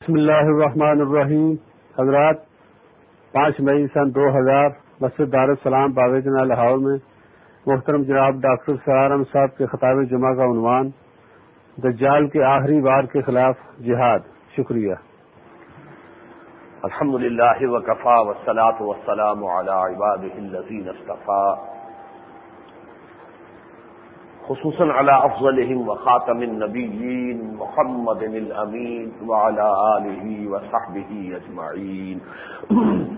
بسم اللہ الرحمن الرحیم۔ حضرات، پانچ مئی سن دو ہزار، مسجد دار السلام باویدنا لاہور میں محترم جناب ڈاکٹر سہارم صاحب کے خطاب جمعہ کا عنوان دجال کے آخری بار کے خلاف جہاد۔ شکریہ۔ الحمد للہ وکفا وسلاۃ وسلام علی عباد الذین اصطفى خصوصا على أفضلهم وخاتم النبيين محمد الأمين وعلى آله وصحبه أجمعين.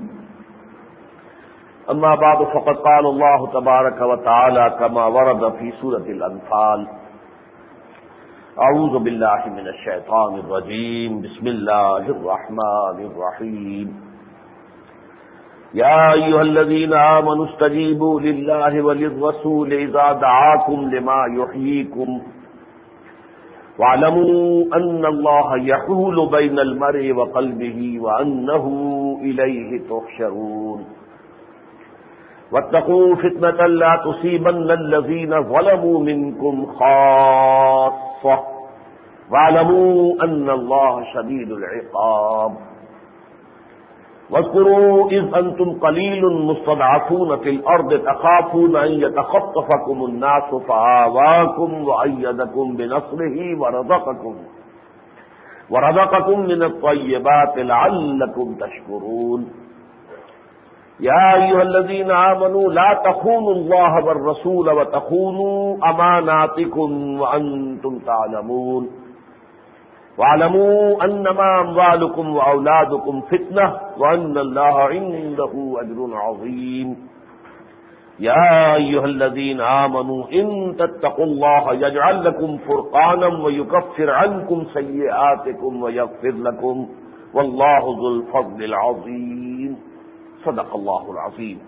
أما بعد، فقد قال الله تبارك وتعالى كما ورد في سورة الأنفال أعوذ بالله من الشيطان الرجيم. بسم الله الرحمن الرحيم. يا أيها الذين آمنوا استجيبوا لله وللرسول إذا دعاكم لما يحييكم. واعلموا أن الله يحول بين المرء وقلبه وأنه إليه تحشرون. واتقوا فتنة لا تصيبن الذين ظلموا منكم خاصة. واعلموا أن الله شديد العقاب. واذكروا إذ أنتم قليل مستضعفون في الأرض تخافون أن يتخطفكم الناس فآواكم وأيدكم بنصره ورزقكم ورزقكم من الطيبات لعلكم تشكرون. يا أيها الذين آمنوا لا تخونوا الله والرسول وتخونوا أماناتكم وأنتم تعلمون. واعلموا انما اموالكم واولادكم فتنه وان الله عنده اجر عظيم. يا ايها الذين امنوا ان تتقوا الله يجعل لكم فرقانا ويكفر عنكم سيئاتكم ويغفر لكم. والله ذو الفضل العظيم. صدق الله العظيم.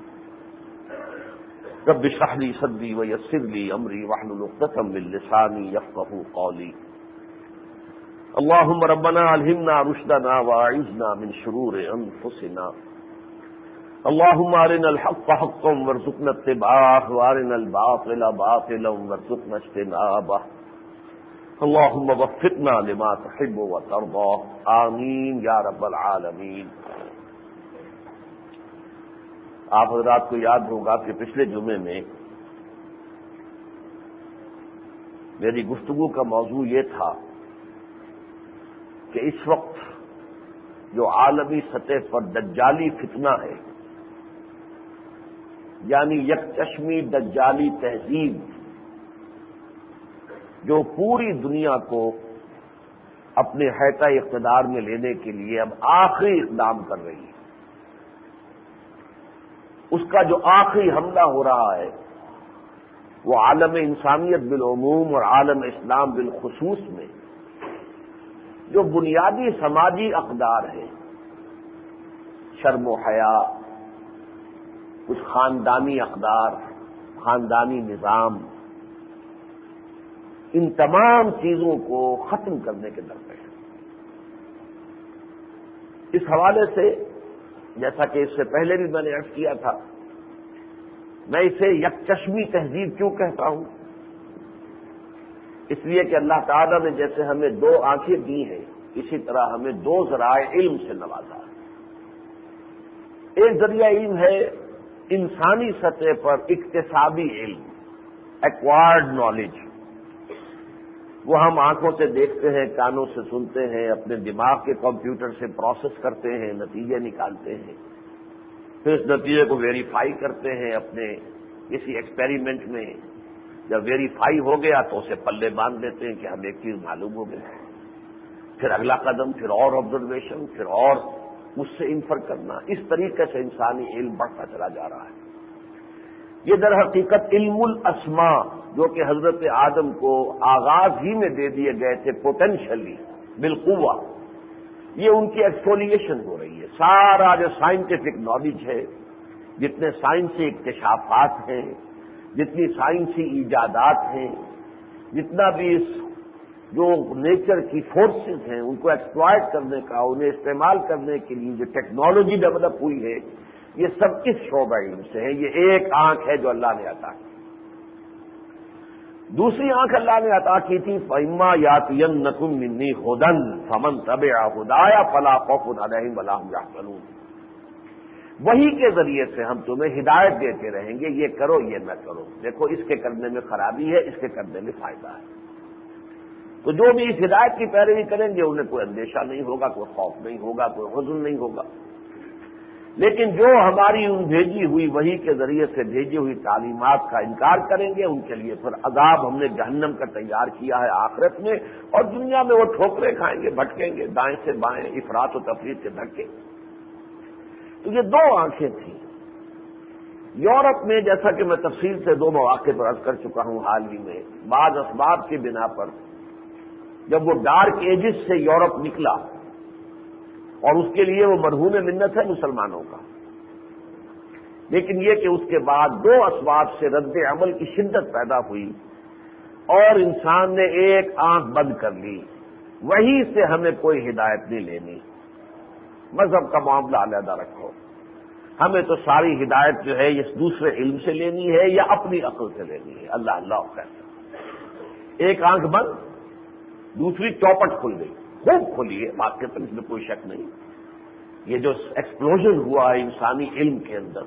رب اشرح لي صدري ويسر لي امري واحلل عقده من لساني يفقهوا قولي. اللهم ربنا الهمنا رشدنا واعذنا من شرور انفسنا اللهم ارنا الحق حقا وارزقنا اتباعه وارنا الباطل باطلا وارزقنا اجتنابه. اللهم وفقنا لما تحب وترضى. آمین یا رب العالمین آپ حضرات کو یاد ہوگا کہ پچھلے جمعے میں میری گفتگو کا موضوع یہ تھا کہ اس وقت جو عالمی سطح پر دجالی فتنہ ہے یعنی یک چشمی دجالی تہذیب، جو پوری دنیا کو اپنے حیطہ اقتدار میں لینے کے لیے اب آخری اقدام کر رہی ہے۔ اس کا جو آخری حملہ ہو رہا ہے، وہ عالم انسانیت بالعموم اور عالم اسلام بالخصوص میں جو بنیادی سماجی اقدار ہے شرم و حیا، کچھ خاندانی اقدار، خاندانی نظام، ان تمام چیزوں کو ختم کرنے کے درپے ہیں اس حوالے سے جیسا کہ اس سے پہلے بھی میں نے ارد کیا تھا، میں اسے یک چشمی تہذیب کیوں کہتا ہوں؟ اس لیے کہ اللہ تعالیٰ نے جیسے ہمیں دو آنکھیں دی ہیں، اسی طرح ہمیں دو ذرائع علم سے نوازا۔ ایک ذریعہ علم ہے انسانی سطح پر اقتصابی علم ایکوائرڈ نالج وہ ہم آنکھوں سے دیکھتے ہیں، کانوں سے سنتے ہیں، اپنے دماغ کے کمپیوٹر سے پروسیس کرتے ہیں، نتیجے نکالتے ہیں۔ پھر اس نتیجے کو ویریفائی کرتے ہیں اپنے کسی ایکسپیریمنٹ میں۔ جب ویریفائی ہو گیا تو اسے پلے باندھ دیتے ہیں کہ ہم ایک چیز معلوم ہو گیا پھر اگلا قدم، پھر اور آبزرویشن پھر اور اس سے انفر کرنا۔ اس طریقے سے انسانی علم بڑھتا چلا جا رہا ہے۔ یہ در حقیقت علم الاسما جو کہ حضرت آدم کو آغاز ہی میں دے دیے گئے تھے پوٹینشلی بالقوا یہ ان کی ایکسپولیشن ہو رہی ہے۔ سارا جو سائنٹیفک نالج ہے، جتنے سائنسی اکتشافات ہیں جتنی سائنسی ایجادات ہیں، جتنا بھی اس جو نیچر کی فورسز ہیں، ان کو ایکسپلائٹ کرنے کا، انہیں استعمال کرنے کے لیے جو ٹیکنالوجی ڈیولپ ہوئی ہے، یہ سب اس شعبہ علم سے ہے یہ ایک آنکھ ہے جو اللہ نے عطا کی۔ دوسری آنکھ اللہ نے عطا کی تھی فیما یات نقم منی خدن فمن طب خدایا فلا خوف علیہم ولا هم وہی کے ذریعے سے ہم تمہیں ہدایت دیتے رہیں گے، یہ کرو، یہ نہ کرو۔ دیکھو، اس کے کرنے میں خرابی ہے، اس کے کرنے میں فائدہ ہے۔ تو جو بھی اس ہدایت کی پیروی کریں گے، انہیں کوئی اندیشہ نہیں ہوگا، کوئی خوف نہیں ہوگا، کوئی حضن نہیں ہوگا۔ لیکن جو ہماری ان بھیجی ہوئی وہی کے ذریعے سے بھیجی ہوئی تعلیمات کا انکار کریں گے، ان کے لیے پھر عذاب ہم نے جہنم کا تیار کیا ہے آخرت میں، اور دنیا میں وہ ٹھوکرے کھائیں گے، بھٹکیں گے، دائیں سے بائیں افراد و تفریح سے دھکے۔ تو یہ دو آنکھیں تھیں۔ یورپ میں جیسا کہ میں تفصیل سے دو مواقع پر عرض کر چکا ہوں حال ہی میں، بعض اسباب کی بنا پر، جب وہ ڈارک ایجز سے یورپ نکلا، اور اس کے لیے وہ مرہون منت ہے مسلمانوں کا۔ لیکن یہ کہ اس کے بعد دو اسباب سے رد عمل کی شدت پیدا ہوئی، اور انسان نے ایک آنکھ بند کر لی وہی سے ہمیں کوئی ہدایت نہیں لینی۔ مذہب کا معاملہ علیحدہ رکھو۔ ہمیں تو ساری ہدایت جو ہے اس دوسرے علم سے لینی ہے یا اپنی عقل سے لینی ہے؟ اللہ اللہ کہتا ایک آنکھ بند، دوسری چوپٹ کھل گئی۔ خوب کھلی ہے، بات کے پر اس میں کوئی شک نہیں۔ یہ جو ایکسپلوژن ہوا ہے انسانی علم کے اندر،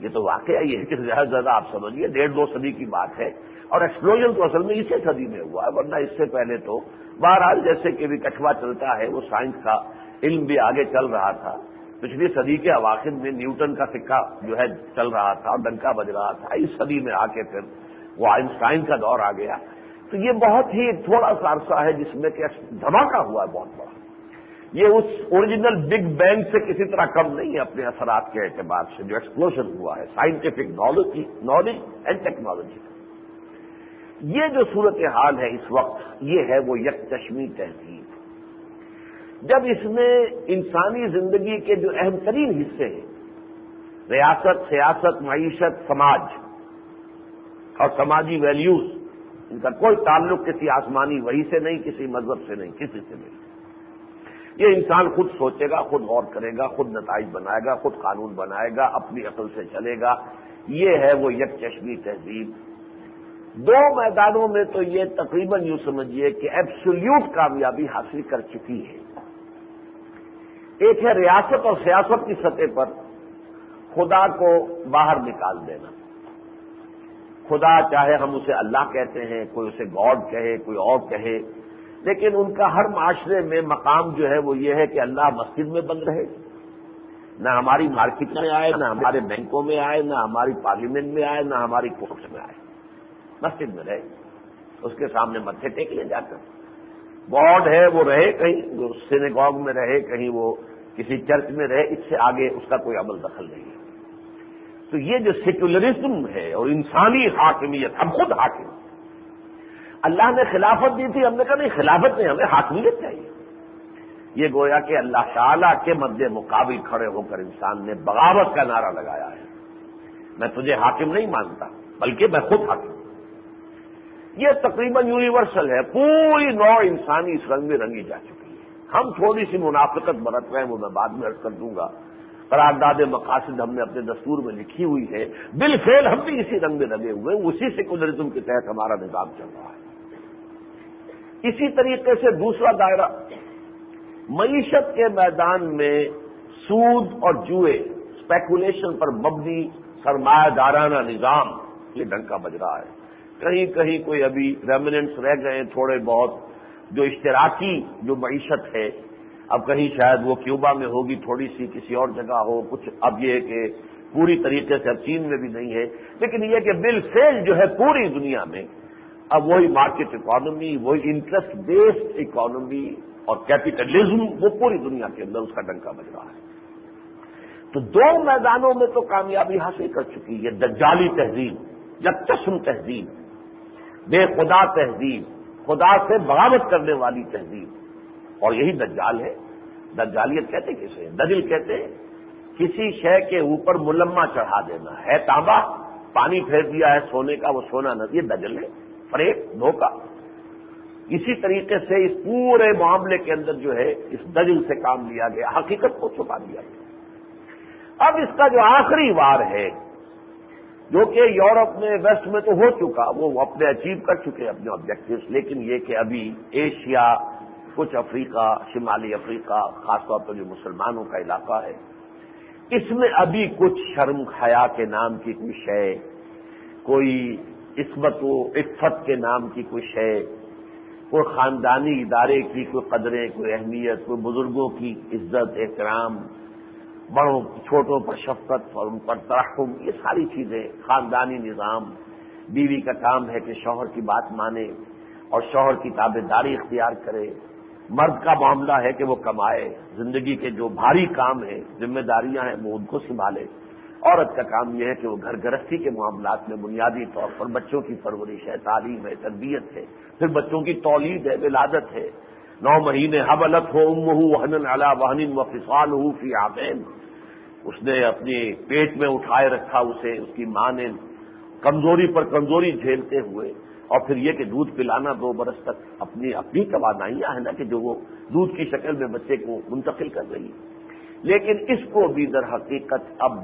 یہ تو واقعہ یہ ہے کہ زیادہ سے زیادہ آپ سمجھیے، ڈیڑھ دو صدی کی بات ہے۔ اور ایکسپلوژن تو اصل میں اسی صدی میں ہوا ہے، ورنہ اس سے پہلے تو بہرحال جیسے کہ بھی کٹوا چلتا ہے، وہ سائنس کا علم بھی آگے چل رہا تھا۔ پچھلی صدی کے اواخر میں نیوٹن کا سکہ جو ہے چل رہا تھا اور ڈنکا بج رہا تھا۔ اس صدی میں آ کے پھر وہ آئنسٹائن کا دور آ گیا۔ تو یہ بہت ہی تھوڑا سا عرصہ ہے جس میں کہ دھماکہ ہوا ہے بہت بڑا۔ یہ اس اوریجنل بگ بینگ سے کسی طرح کم نہیں ہے اپنے اثرات کے اعتبار سے، جو ایکسپلوژن ہوا ہے scientific knowledge knowledge and technology یہ جو صورت حال ہے اس وقت، یہ ہے وہ یک چشمی تہذیب۔ جب اس میں انسانی زندگی کے جو اہم ترین حصے ہیں، ریاست، سیاست، معیشت، سماج اور سماجی ویلیوز ان کا کوئی تعلق کسی آسمانی وہی سے نہیں، کسی مذہب سے نہیں، کسی سے نہیں۔ یہ انسان خود سوچے گا، خود غور کرے گا، خود نتائج بنائے گا، خود قانون بنائے گا، اپنی عقل سے چلے گا۔ یہ ہے وہ یک چشمی تہذیب۔ دو میدانوں میں تو یہ تقریباً یوں سمجھیے کہ ایبسلیوٹ کامیابی حاصل کر چکی ہے۔ ایک ہے ریاست اور سیاست کی سطح پر خدا کو باہر نکال دینا۔ خدا چاہے ہم اسے اللہ کہتے ہیں، کوئی اسے گاڈ کہے، کوئی اور کہے، لیکن ان کا ہر معاشرے میں مقام جو ہے وہ یہ ہے کہ اللہ مسجد میں بند رہے۔ نہ ہماری مارکیٹ میں آئے، نہ ہمارے بینکوں میں آئے، نہ ہماری پارلیمنٹ میں آئے، نہ ہماری کورٹس میں آئے۔ مسجد میں رہے۔ اس کے سامنے متھے ٹیک لے جا کر گاڈ ہے، وہ رہے کہیں، جو میں رہے کہیں، وہ کسی چرچ میں رہے، اس سے آگے اس کا کوئی عمل دخل نہیں ہے۔ تو یہ جو سیکولرزم ہے اور انسانی حاکمیت، ہم خود حاکم۔ اللہ نے خلافت دی تھی، ہم نے کہا نہیں، خلافت نہیں ہمیں حاکمیت چاہیے۔ یہ گویا کہ اللہ تعالی کے مد مقابل کھڑے ہو کر انسان نے بغاوت کا نعرہ لگایا ہے۔ میں تجھے حاکم نہیں مانتا، بلکہ میں خود حاکم یہ تقریباً یونیورسل ہے، پوری نو انسانی اس رنگ میں رنگی جا چکی ہے۔ ہم تھوڑی سی منافقت برت رہے ہیں، وہ میں بعد میں ارد کر دوں گا۔ قرارداد مقاصد ہم نے اپنے دستور میں لکھی ہوئی ہے۔ بل فیل ہم بھی اسی رنگ میں لگے ہوئے اسی سیکولرزم کے تحت ہمارا نظام چل رہا ہے۔ اسی طریقے سے دوسرا دائرہ، معیشت کے میدان میں سود اور جوئے اسپیکولیشن پر مبنی سرمایہ دارانہ نظام یہ ڈنکا بج رہا ہے۔ کہیں کہیں کوئی ابھی ریمننٹس رہ گئے تھوڑے بہت جو اشتراکی جو معیشت ہے، اب کہیں شاید وہ کیوبا میں ہوگی، تھوڑی سی کسی اور جگہ ہو، کچھ اب یہ کہ پوری طریقے سے اب چین میں بھی نہیں ہے۔ لیکن یہ کہ بل سیل جو ہے پوری دنیا میں، اب وہی مارکیٹ اکانومی وہی انٹرسٹ بیسڈ اکانومی اور کیپیٹلزم وہ پوری دنیا کے اندر اس کا ڈنکا بج رہا ہے۔ تو دو میدانوں میں تو کامیابی حاصل کر چکی ہے، دجالی تہذیب یا چشم تہذیب۔ بے خدا تہذیب، خدا سے بغاوت کرنے والی تہذیب۔ اور یہی دجال ہے۔ دجالیت کہتے کسے دجل کہتے کسی شے کے اوپر ملما چڑھا دینا۔ ہے تانبا پانی پھیر دیا ہے سونے کا، وہ سونا نہ۔ یہ دجل ہے۔ فریب، دھوکہ۔ اسی طریقے سے اس پورے معاملے کے اندر جو ہے، اس دجل سے کام لیا گیا، حقیقت کو چھپا دیا گیا۔ اب اس کا جو آخری وار ہے جو کہ یورپ میں ویسٹ میں تو ہو چکا، وہ اپنے اچیو کر چکے اپنے آبجیکٹوس لیکن یہ کہ ابھی ایشیا، کچھ افریقہ، شمالی افریقہ، خاص طور پر جو مسلمانوں کا علاقہ ہے، اس میں ابھی کچھ شرم حیا کے نام کی کوئی شے، کوئی عصمت و عفت کے نام کی کوئی شے، کوئی خاندانی ادارے کی کوئی قدریں، کوئی اہمیت، کوئی بزرگوں کی عزت، احترام بڑوں چھوٹوں پر شفقت اور ان پر ترحم، یہ ساری چیزیں، خاندانی نظام، بیوی کا کام ہے کہ شوہر کی بات مانے اور شوہر کی تابے داری اختیار کرے۔ مرد کا معاملہ ہے کہ وہ کمائے۔ زندگی کے جو بھاری کام ہیں، ذمہ داریاں ہیں، وہ ان کو سنبھالے۔ عورت کا کام یہ ہے کہ وہ گھر گرستی کے معاملات میں بنیادی طور پر بچوں کی پرورش ہے، تعلیم ہے، تربیت ہے۔ پھر بچوں کی تولید ہے، ولادت ہے۔ نو مہینے حبلت ہو ام ہو وحن علا وحن و فسال ہو فی آبین اس نے اپنی پیٹ میں اٹھائے رکھا اسے، اس کی ماں نے کمزوری پر کمزوری جھیلتے ہوئے۔ اور پھر یہ کہ دودھ پلانا دو برس تک اپنی اپنی توانائیاں ہیں نا کہ جو وہ دودھ کی شکل میں بچے کو منتقل کر رہی ہے لیکن اس کو بھی در حقیقت اب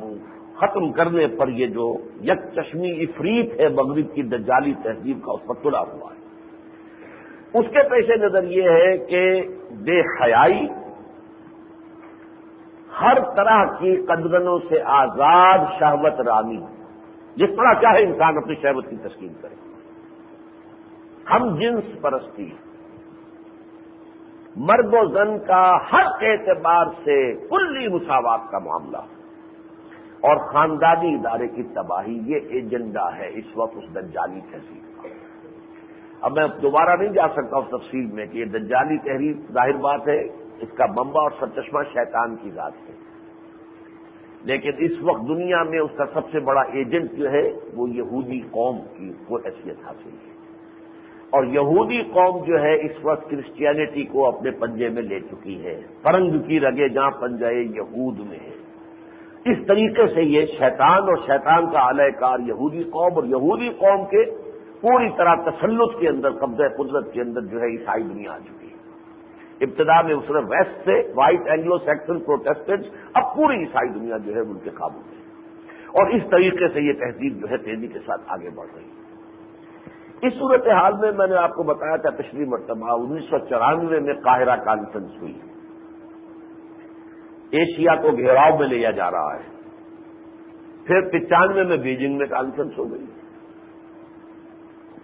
ختم کرنے پر یہ جو یک چشمی افریت ہے مغرب کی دجالی تہذیب کا اس پر تلا ہوا ہے۔ اس کے پیش نظر یہ ہے کہ بے حیائی ہر طرح کی قدرنوں سے آزاد شہوت رانی جس طرح چاہے انسان اپنی شہوت کی تسکین کرے۔ ہم جنس پرستی مرد و زن کا ہر اعتبار سے کلی مساوات کا معاملہ۔ اور خاندانی ادارے کی تباہی یہ ایجنڈا ہے۔ اس وقت اس دجالی تحریر کا اب میں دوبارہ نہیں جا سکتا اس تفصیل میں کہ یہ دجالی تحریر ظاہر بات ہے، اس کا بمبا اور سرچشمہ شیطان کی ذات ہے۔ لیکن اس وقت دنیا میں اس کا سب سے بڑا ایجنٹ جو ہے، وہ یہودی قوم کی وہ حیثیت حاصل ہے۔ اور یہودی قوم جو ہے، اس وقت کرسچینٹی کو اپنے پنجے میں لے چکی ہے۔ فرنگ کی رگے جہاں پنجائے یہود میں ہے۔ اس طریقے سے یہ شیطان اور شیطان کا اعلی کار یہودی قوم اور یہودی قوم کے پوری طرح تسلط کے اندر، قبضہ قدرت کے اندر جو ہے عیسائی دنیا آ چکی ہے۔ ابتدا میں اس ویسٹ سے وائٹ اینگلو سیکسن پروٹیسٹنٹ اب پوری عیسائی دنیا جو ہے ان کے قابو میں اور اس طریقے سے یہ تہذیب جو ہے تیزی کے ساتھ آگے بڑھ رہی ہے۔ اس صورت حال میں میں نے آپ کو بتایا تھا پچھلی مرتبہ انیس سو چورانوے میں قاہرہ کانفرنس ہوئی۔ ایشیا کو گھیراؤ میں لیا جا رہا ہے۔ پھر پچانوے میں بیجنگ میں کانفرنس ہو گئی۔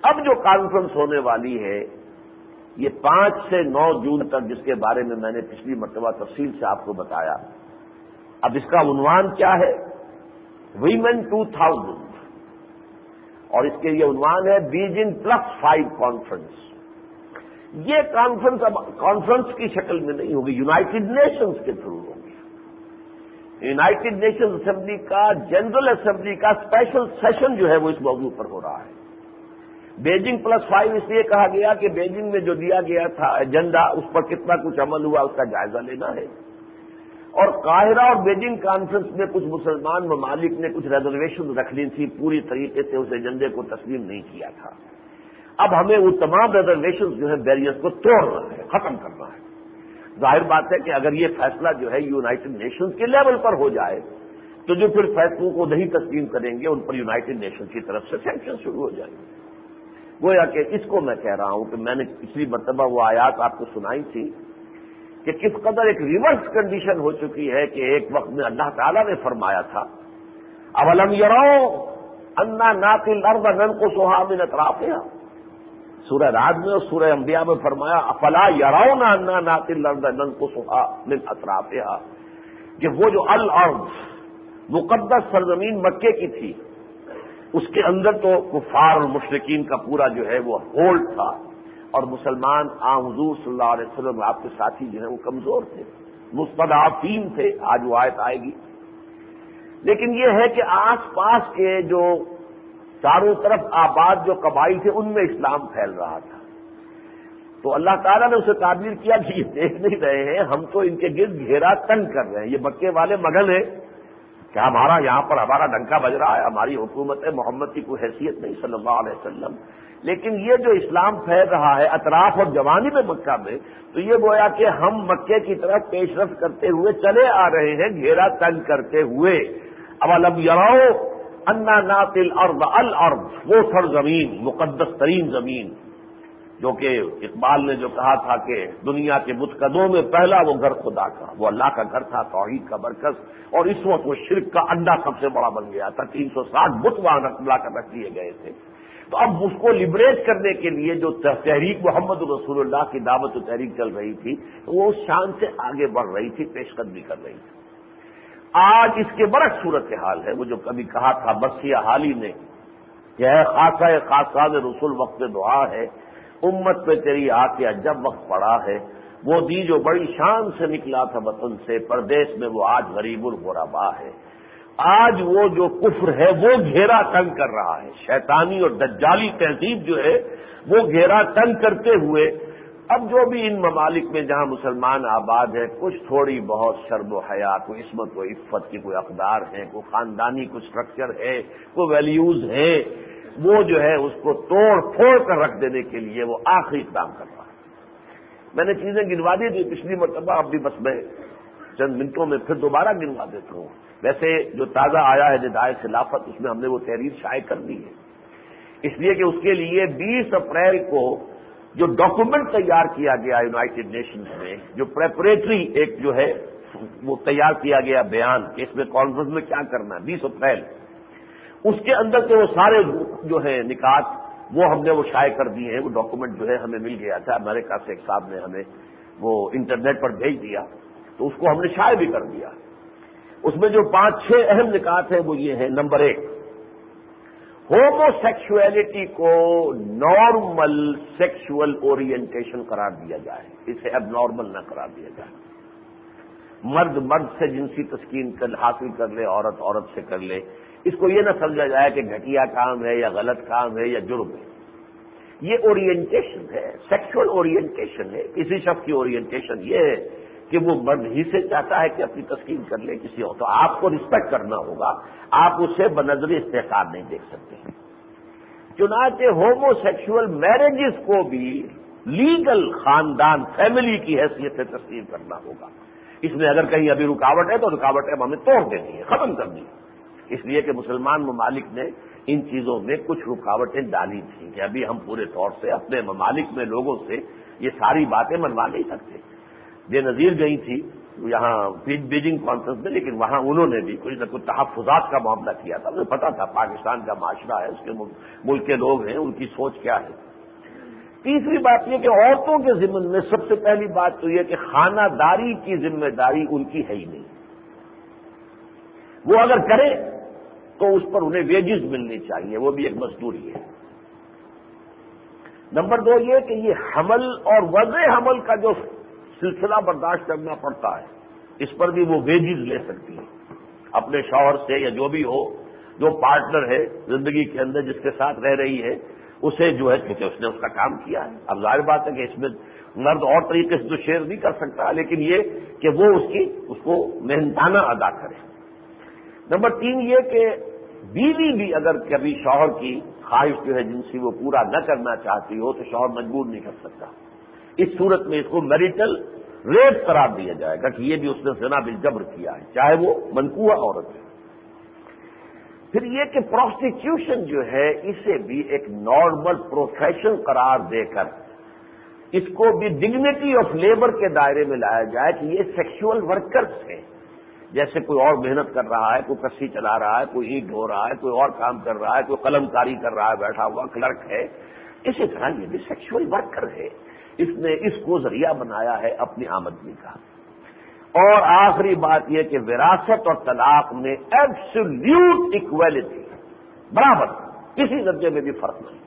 اب جو کانفرنس ہونے والی ہے، یہ پانچ سے نو جون تک جس کے بارے میں میں نے پچھلی مرتبہ تفصیل سے آپ کو بتایا، اب اس کا عنوان کیا ہے؟ ویمن ٹو تھاؤزینڈ اور اس کے یہ عنوان ہے بیجنگ پلس فائیو کانفرنس یہ کانفرنس اب کانفرنس کی شکل میں نہیں ہوگی یوناٹیڈ نیشنز کے تھرو ہوگی۔ یوناٹیڈ نیشنز اسمبلی کا جنرل اسمبلی کا اسپیشل سیشن جو ہے وہ اس موضوع پر ہو رہا ہے۔ بیجنگ پلس فائیو اس لیے کہا گیا کہ بیجنگ میں جو دیا گیا تھا ایجنڈا، اس پر کتنا کچھ عمل ہوا، اس کا جائزہ لینا ہے۔ اور قاہرہ اور بیجنگ کانفرنس میں کچھ مسلمان ممالک نے کچھ ریزرویشن رکھ لی تھی، پوری طریقے سے اس ایجنڈے کو تسلیم نہیں کیا تھا۔ اب ہمیں وہ تمام ریزرویشن جو ہے بیریئر کو توڑنا ہے، ختم کرنا ہے۔ ظاہر بات ہے کہ اگر یہ فیصلہ جو ہے یوناٹیڈ نیشنز کے لیول پر ہو جائے، تو جو پھر فیصلوں کو نہیں تسلیم کریں گے، ان پر یوناٹیڈ نیشن کی طرف سے سینکشن شروع ہو جائیں۔ گے گویا کہ اس کو میں کہہ رہا ہوں کہ میں نے پچھلی مرتبہ وہ آیات آپ کو سنائی تھی کہ کس قدر ایک ریورس کنڈیشن ہو چکی ہے کہ ایک وقت میں اللہ تعالیٰ نے فرمایا تھا۔ اولم یرو انا ناطل ارد نن کو سہا من اطراف سورہ راج میں اور سورہ انبیاء میں فرمایا، افلا یراؤ نہ انا ناطل ارد نن کو سہا من اطراف کہ وہ جو الارض، مقدس سرزمین مکے کی تھی اس کے اندر تو کفار اور مشرقین کا پورا جو ہے وہ ہولڈ تھا۔ اور مسلمان آ حضور صلی اللہ علیہ وسلم آپ کے ساتھی جو ہیں وہ کمزور تھے۔ مستدافین تھے۔ آج وہ آیت آئے گی۔ لیکن یہ ہے کہ آس پاس کے جو چاروں طرف آباد جو قبائل تھے، ان میں اسلام پھیل رہا تھا۔ تو اللہ تعالیٰ نے اسے تعبیر کیا کہ یہ دیکھ نہیں رہے ہیں، ہم تو ان کے گرد گھیرا تنگ کر رہے ہیں۔ یہ مکے والے مگن ہیں۔ کہ ہمارا یہاں پر ہمارا ڈنکا بج رہا ہے؟ ہماری حکومت محمد کی کوئی حیثیت نہیں، صلی اللہ علیہ وسلم۔ لیکن یہ جو اسلام پھیل رہا ہے، اطراف اور جوانی میں مکہ میں، تو یہ گویا کہ ہم مکے کی طرف پیش رفت کرتے ہوئے چلے آ رہے ہیں، گھیرا تنگ کرتے ہوئے۔ اب الب یراؤ انا ناتل ارد الارض، وہ سر زمین مقدس ترین زمین۔ جو کہ اقبال نے جو کہا تھا کہ دنیا کے متقدوں میں پہلا وہ گھر خدا کا، وہ اللہ کا گھر تھا، توحید کا برکز اور اس وقت وہ شرک کا انڈا سب سے بڑا بن گیا تھا، تین سو ساٹھ بت وہاں اللہ کر رکھ دیے گئے تھے۔ تو اب اس کو لبریٹ کرنے کے لیے جو تحریک محمد رسول اللہ کی دعوت و تحریک چل رہی تھی، وہ شان سے آگے بڑھ رہی تھی، پیش قدمی کر رہی تھی۔ آج اس کے برق صورت حال ہے، وہ جو کبھی کہا تھا بسیا حالی نے کہ ہے خاصا خاصا رسول وقت دعا ہے امت پہ تیری آ جب وقت پڑا ہے، وہ دی جو بڑی شان سے نکلا تھا وطن سے پردیش میں وہ آج غریب الغربا ہے۔ آج وہ جو کفر ہے، وہ گھیرا تنگ کر رہا ہے۔ شیطانی اور دجالی تہذیب جو ہے، وہ گھیرا تنگ کرتے ہوئے، اب جو بھی ان ممالک میں جہاں مسلمان آباد ہے کچھ تھوڑی بہت شرب و حیا، کوئی عصمت و عفت کی کوئی اقدار ہیں، کوئی خاندانی، کوئی اسٹرکچر ہے، کوئی ویلیوز ہیں وہ جو ہے اس کو توڑ پھوڑ کر رکھ دینے کے لیے وہ آخری اقدام کر رہا ہے۔ میں نے چیزیں گنوا دی تھی پچھلی مرتبہ، اب بھی بس میں چند منٹوں میں پھر دوبارہ گنوا دیتا ہوں۔ ویسے جو تازہ آیا ہے ندائے خلافت، اس میں ہم نے وہ تحریر شائع کر دی ہے۔ اس لیے کہ اس کے لیے بیس اپریل کو جو ڈاکومنٹ تیار کیا گیا یونائٹڈ نیشنز میں، جو پریپریٹری ایک جو ہے، وہ تیار کیا گیا بیان کہ اس میں کانفرنس میں کیا کرنا ہے، بیس اپریل۔ اس کے اندر کے وہ سارے جو ہے نکات، وہ ہم نے وہ شائع کر دیے ہیں، وہ ڈاکومنٹ جو ہے ہمیں مل گیا تھا، امریکہ سے ایک صاحب نے ہمیں وہ انٹرنیٹ پر بھیج دیا، تو اس کو ہم نے شائع بھی کر دیا۔ اس میں جو پانچ، چھ اہم نکات ہیں، وہ یہ ہیں۔ نمبر ایک ہومو سیکشولیٹی کو نارمل سیکشل اورینٹیشن قرار دیا جائے۔ اسے اب نارمل نہ قرار دیا جائے۔ مرد مرد سے جنسی تسکین حاصل کر لے، عورت عورت سے کر لے۔ اس کو یہ نہ سمجھا جائے کہ گھٹیا کام ہے یا غلط کام ہے یا جرم ہے۔ یہ اورینٹیشن ہے سیکشل اورینٹیشن ہے۔ کسی شخص کی اورینٹیشن یہ ہے کہ وہ مرد ہی سے چاہتا ہے کہ اپنی تسکین کر لے کسی اور۔ تو آپ کو رسپیکٹ کرنا ہوگا۔ آپ اسے بنظری استحکار نہیں دیکھ سکتے۔ چنانچہ ہومو سیکشل میرجز کو بھی لیگل خاندان فیملی کی حیثیت سے تسلیم کرنا ہوگا۔ اس میں اگر کہیں ابھی رکاوٹ ہے تو رکاوٹ ہے ہمیں توڑ دینی ہے ختم کرنی ہے اس لیے کہ مسلمان ممالک نے ان چیزوں میں کچھ رکاوٹیں ڈالی تھیں کہ ابھی ہم پورے طور سے اپنے ممالک میں لوگوں سے یہ ساری باتیں منوا نہیں سکتے۔ بے نظیر گئی تھی یہاں بیجنگ کانفرنس میں، لیکن وہاں انہوں نے بھی کچھ نہ کچھ تحفظات کا معاملہ کیا تھا۔ مجھے پتا تھا پاکستان کا معاشرہ ہے، اس کے ملک کے لوگ ہیں، ان کی سوچ کیا ہے۔ تیسری بات یہ کہ عورتوں کے ذمن میں سب سے پہلی بات تو یہ کہ خانہ داری کی ذمہ داری ان کی ہے ہی نہیں۔ وہ اگر کرے تو اس پر انہیں ویجز ملنی چاہیے، وہ بھی ایک مزدوری ہے۔ نمبر دو یہ کہ یہ حمل اور وضع حمل کا جو سلسلہ برداشت کرنا پڑتا ہے، اس پر بھی وہ ویجز لے سکتی ہے اپنے شوہر سے یا جو بھی ہو، جو پارٹنر ہے زندگی کے اندر جس کے ساتھ رہ رہی ہے، اسے جو ہے، کیونکہ اس نے اس کا کام کیا ہے۔ اب ظاہر بات ہے کہ اس میں مرد اور طریقے سے تو شیئر نہیں کر سکتا، لیکن یہ کہ وہ اس کی، اس کو محنتانہ ادا کرے۔ نمبر تین یہ کہ بیوی بھی اگر کبھی شوہر کی خواہش جو ہے جن سے وہ پورا نہ کرنا چاہتی ہو تو شوہر مجبور نہیں کر سکتا۔ اس صورت میں اس کو میریٹل ریٹ قرار دیا جائے گا کہ یہ بھی اس نے زنا بل جبر کیا ہے، چاہے وہ منقوع عورت ہے۔ پھر یہ کہ پروسٹیٹیوشن جو ہے اسے بھی ایک نارمل پروفیشن قرار دے کر اس کو بھی ڈگنیٹی آف لیبر کے دائرے میں لایا جائے کہ یہ سیکشل ورکرس ہیں۔ جیسے کوئی اور محنت کر رہا ہے، کوئی کسی چلا رہا ہے، کوئی اینٹ ڈھو رہا ہے، کوئی اور کام کر رہا ہے، کوئی قلم کاری کر رہا ہے، بیٹھا ہوا کلرک ہے۔ اسی طرح یہ بھی سیکشل ورکر ہے۔ اس نے اس کو ذریعہ بنایا ہے اپنی آمدنی کا۔ اور آخری بات یہ کہ وراثت اور طلاق میں ایبسلیوٹ اکویلٹی برابر کسی درجے میں بھی فرق نہیں۔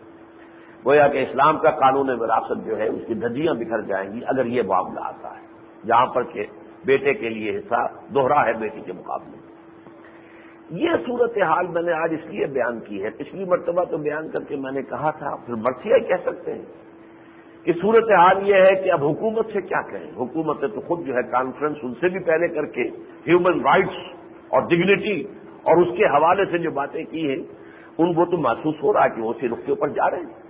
گویا کہ اسلام کا قانون وراثت جو ہے، اس کی دھجیاں بکھر جائیں گی اگر یہ معاملہ آتا ہے۔ جہاں پر کہ بیٹے کے لیے حصہ دوہرا ہے بیٹی کے مقابلے۔ یہ صورت حال میں نے آج اس لیے بیان کی ہے، پچھلی مرتبہ تو بیان کر کے میں نے کہا تھا پھر مرثیہ کہہ سکتے ہیں کہ صورت حال یہ ہے کہ اب حکومت سے کیا کہیں؟ حکومت تو خود جو ہے کانفرنس ان سے بھی پہلے کر کے ہیومن رائٹس اور ڈگنیٹی اور اس کے حوالے سے جو باتیں کی ہیں، ان کو تو محسوس ہو رہا ہے کہ وہ اسی رخ کے اوپر جا رہے ہیں۔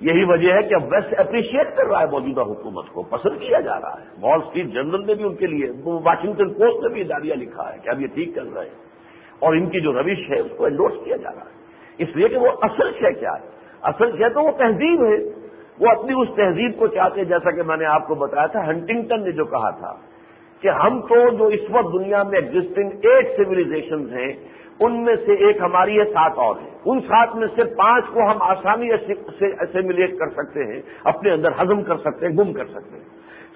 یہی وجہ ہے کہ اب ویسٹ اپریشیٹ کر رہا ہے موجودہ حکومت کو، پسند کیا جا رہا ہے۔ وال اسٹریٹ جنرل نے بھی ان کے لیے واشنگٹن پوسٹ نے بھی اداریہ لکھا ہے کہ اب یہ ٹھیک کر رہے ہیں۔ اور ان کی جو روش ہے، اس کو انڈورس کیا جا رہا ہے۔ اس لیے کہ وہ اصل شے کیا ہے؟ اصل شے تو وہ تہذیب ہے۔ وہ اپنی اس تہذیب کو چاہتے جیسا کہ میں نے آپ کو بتایا تھا ہنٹنگٹن نے جو کہا تھا کہ ہم تو جو اس وقت دنیا میں ایگزٹنگ ایٹ سولیزیشن ہیں، ان میں سے ایک ہماری ہے، سات اور ہیں۔ ان سات میں سے پانچ کو ہم آسانی سے اسیمولیٹ کر سکتے ہیں، اپنے اندر ہضم کر سکتے ہیں، گم کر سکتے ہیں۔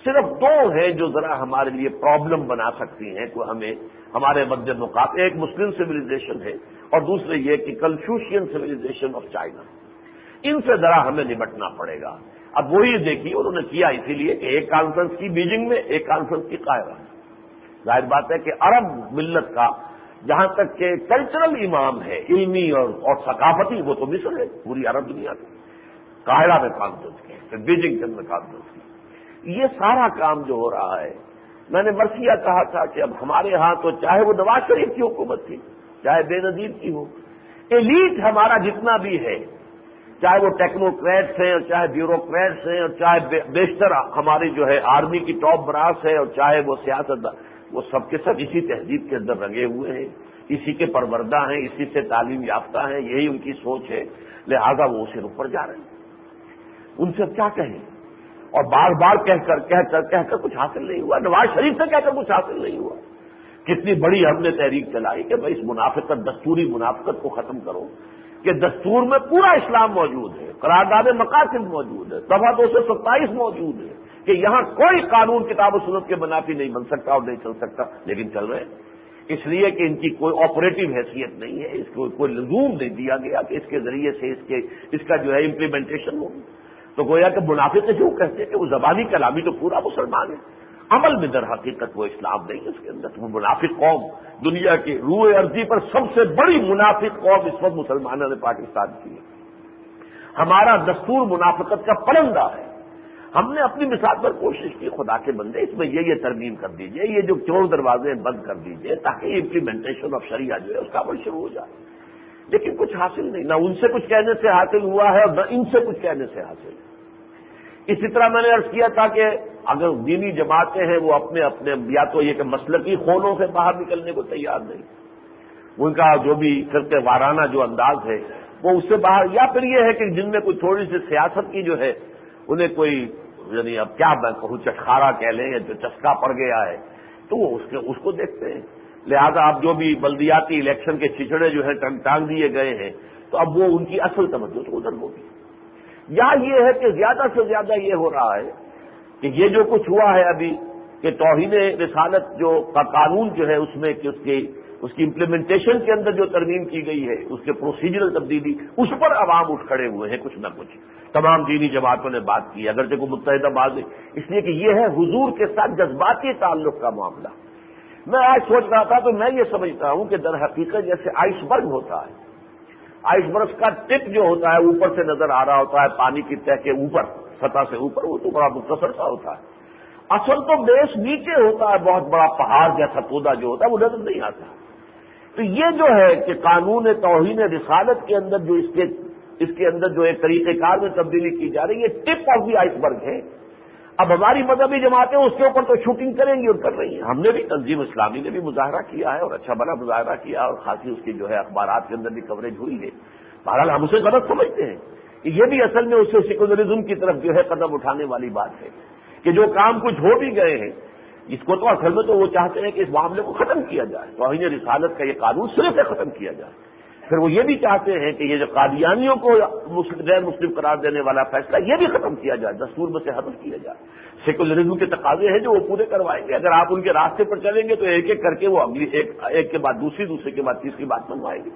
صرف دو ہیں جو ذرا ہمارے لیے پرابلم بنا سکتی ہیں کہ ہمیں، ہمارے مد مقابلے ایک مسلم سولیزیشن ہے اور دوسرے یہ کہ کنفیوشین سولیزیشن آف چائنا ان سے ذرا ہمیں نمٹنا پڑے گا۔ اب وہی دیکھیے، انہوں نے کیا اسی لیے کہ ایک کانفرنس کی بیجنگ میں ایک کانفرنس کی قائرہ ظاہر بات ہے کہ عرب ملت کا جہاں تک کہ کلچرل امام ہے، علمی اور اور ثقافتی، وہ تو مصر ہے، پوری عرب دنیا کی قاہرہ میں کانفرنس کی پھر بیجنگ میں کانفرنس کی یہ سارا کام جو ہو رہا ہے، میں نے مرثیہ کہا تھا کہ اب ہمارے ہاں تو چاہے وہ نواز شریف کی حکومت تھی، چاہے بے نظیر کی ہو ایلیٹ ہمارا جتنا بھی ہے چاہے وہ ٹیکنوکریٹس ہیں اور چاہے بیوروکریٹس ہیں اور چاہے بیشتر ہماری جو ہے آرمی کی ٹاپ براس ہے اور چاہے وہ سیاست وہ سب کے سب اسی تہذیب کے اندر رنگے ہوئے ہیں، اسی کے پروردہ ہیں، اسی سے تعلیم یافتہ ہیں، یہی ان کی سوچ ہے، لہذا وہ اسے اوپر جا رہے ہیں۔ ان سے کیا کہیں؟ اور بار بار کہہ کر کہہ کر کہہ کر کچھ حاصل نہیں ہوا، نواز شریف سے کہہ کر کچھ حاصل نہیں ہوا۔ کتنی بڑی ہم نے تحریک چلائی کہ بھائی اس منافقت، دستوری منافقت کو ختم کرو۔ کہ دستور میں پورا اسلام موجود ہے، قرارداد مقاصد موجود ہے دفعہ دو سو ستائیس موجود ہے کہ یہاں کوئی قانون کتاب و سنت کے منافی نہیں بن سکتا اور نہیں چل سکتا، لیکن چل رہے اس لیے کہ ان کی کوئی آپریٹو حیثیت نہیں ہے، اس کو کوئی لزوم نہیں دیا گیا کہ اس کے ذریعے سے اس کے، اس کا جو ہے امپلیمنٹیشن ہوگی تو گویا کہ منافع سے جو کہتے ہیں کہ وہ زبانی کلامی تو پورا مسلمان ہے۔ عمل میں در حقیقت وہ اسلام نہیں ہے اس کے اندر وہ منافق قوم، دنیا کی روح عرضی پر سب سے بڑی منافق قوم اس وقت مسلمانوں نے پاکستان کی ہے۔ ہمارا دستور منافقت کا پرندہ ہے۔ ہم نے اپنی مثال پر کوشش کی، خدا کے بندے، اس میں یہ یہ ترمیم کر دیجیے، یہ جو چور دروازے بند کر دیجیے تاکہ امپلیمنٹیشن آف شریعہ جو ہے اس کا عمل شروع ہو جائے۔ لیکن کچھ حاصل نہیں، نہ ان سے کچھ کہنے سے حاصل ہوا ہے اور نہ ان سے کچھ کہنے سے حاصل۔ اسی طرح میں نے ارض کیا تھا کہ اگر دینی جماعتیں ہیں وہ اپنے اپنے یا تو یہ کہ مسلقی خونوں سے باہر نکلنے کو تیار نہیں۔ ان کا جو بھی فرق وارانہ جو انداز ہے، وہ اس سے باہر، یا پھر یہ ہے کہ جن میں کوئی تھوڑی سی سیاست کی جو ہے، انہیں کوئی یعنی اب کیا میں کہوں، چٹخارا کہہ لیں یا جو چسکا پڑ گیا ہے، تو وہ اس کے، اس کو دیکھتے ہیں۔ لہذا اب جو بھی بلدیاتی الیکشن کے چھچڑے جو ہے ٹانگ دیے گئے ہیں، تو اب وہ ان کی اصل توجہ تو ادھر ہوگی۔ یا یہ ہے کہ زیادہ سے زیادہ یہ ہو رہا ہے کہ یہ جو کچھ ہوا ہے ابھی کہ توہین رسالت جو کا قانون جو ہے اس میں کہ اس کی اس کی امپلیمنٹیشن کے اندر جو ترمیم کی گئی ہے، اس کے پروسیجرل تبدیلی، اس پر عوام اٹھ کھڑے ہوئے ہیں، کچھ نہ کچھ۔ تمام دینی جماعتوں نے بات کی اگرچہ کو متحدہ بات اس لیے کہ یہ ہے حضور کے ساتھ جذباتی تعلق کا معاملہ۔ میں آج سوچ رہا تھا تو میں یہ سمجھتا ہوں کہ در حقیقت جیسے آئس برگ ہوتا ہے۔ آئس برگ کا ٹپ جو ہوتا ہے، اوپر سے نظر آ رہا ہوتا ہے، پانی کی تہ کے اوپر، سطح سے اوپر، وہ تو بڑا مختصر سا ہوتا ہے۔ اصل تو بیس نیچے ہوتا ہے، بہت بڑا پہاڑ جیسا پودا جو ہوتا ہے، وہ نظر نہیں آتا۔ تو یہ جو ہے کہ قانون توہین رسالت کے اندر جو اس کے اس کے اندر جو ایک طریقہ کار میں تبدیلی کی جا رہی ہے ٹپ آف دی آئس برگ ہے۔ اب ہماری مذہبی جماعتیں اس کے اوپر تو شوٹنگ کریں گی اور کر رہی ہیں۔ ہم نے بھی تنظیم اسلامی نے بھی مظاہرہ کیا ہے اور اچھا بڑا مظاہرہ کیا اور خاصی اس کی جو ہے اخبارات کے اندر بھی کوریج ہوئی ہے۔ بہرحال ہم اسے غلط سمجھتے ہیں کہ یہ بھی اصل میں اسے سیکولرزم کی طرف جو ہے قدم اٹھانے والی بات ہے کہ جو کام کچھ ہو بھی گئے ہیں، اس کو تو اصل میں تو وہ چاہتے ہیں کہ اس معاملے کو ختم کیا جائے۔ توہین رسالت کا یہ قانون صرف ختم کیا جائے۔ پھر وہ یہ بھی چاہتے ہیں کہ یہ جو قادیانیوں کو غیر مسلم قرار دینے والا فیصلہ یہ بھی ختم کیا جائے، دستور میں سے حدف کیا جائے۔ سیکولرزم کے تقاضے ہیں جو وہ پورے کروائیں گے۔ اگر آپ ان کے راستے پر چلیں گے تو ایک ایک کر کے وہ اگلی ایک ایک کے بعد دوسری، دوسرے کے بعد تیسری بات بنوائیں گے۔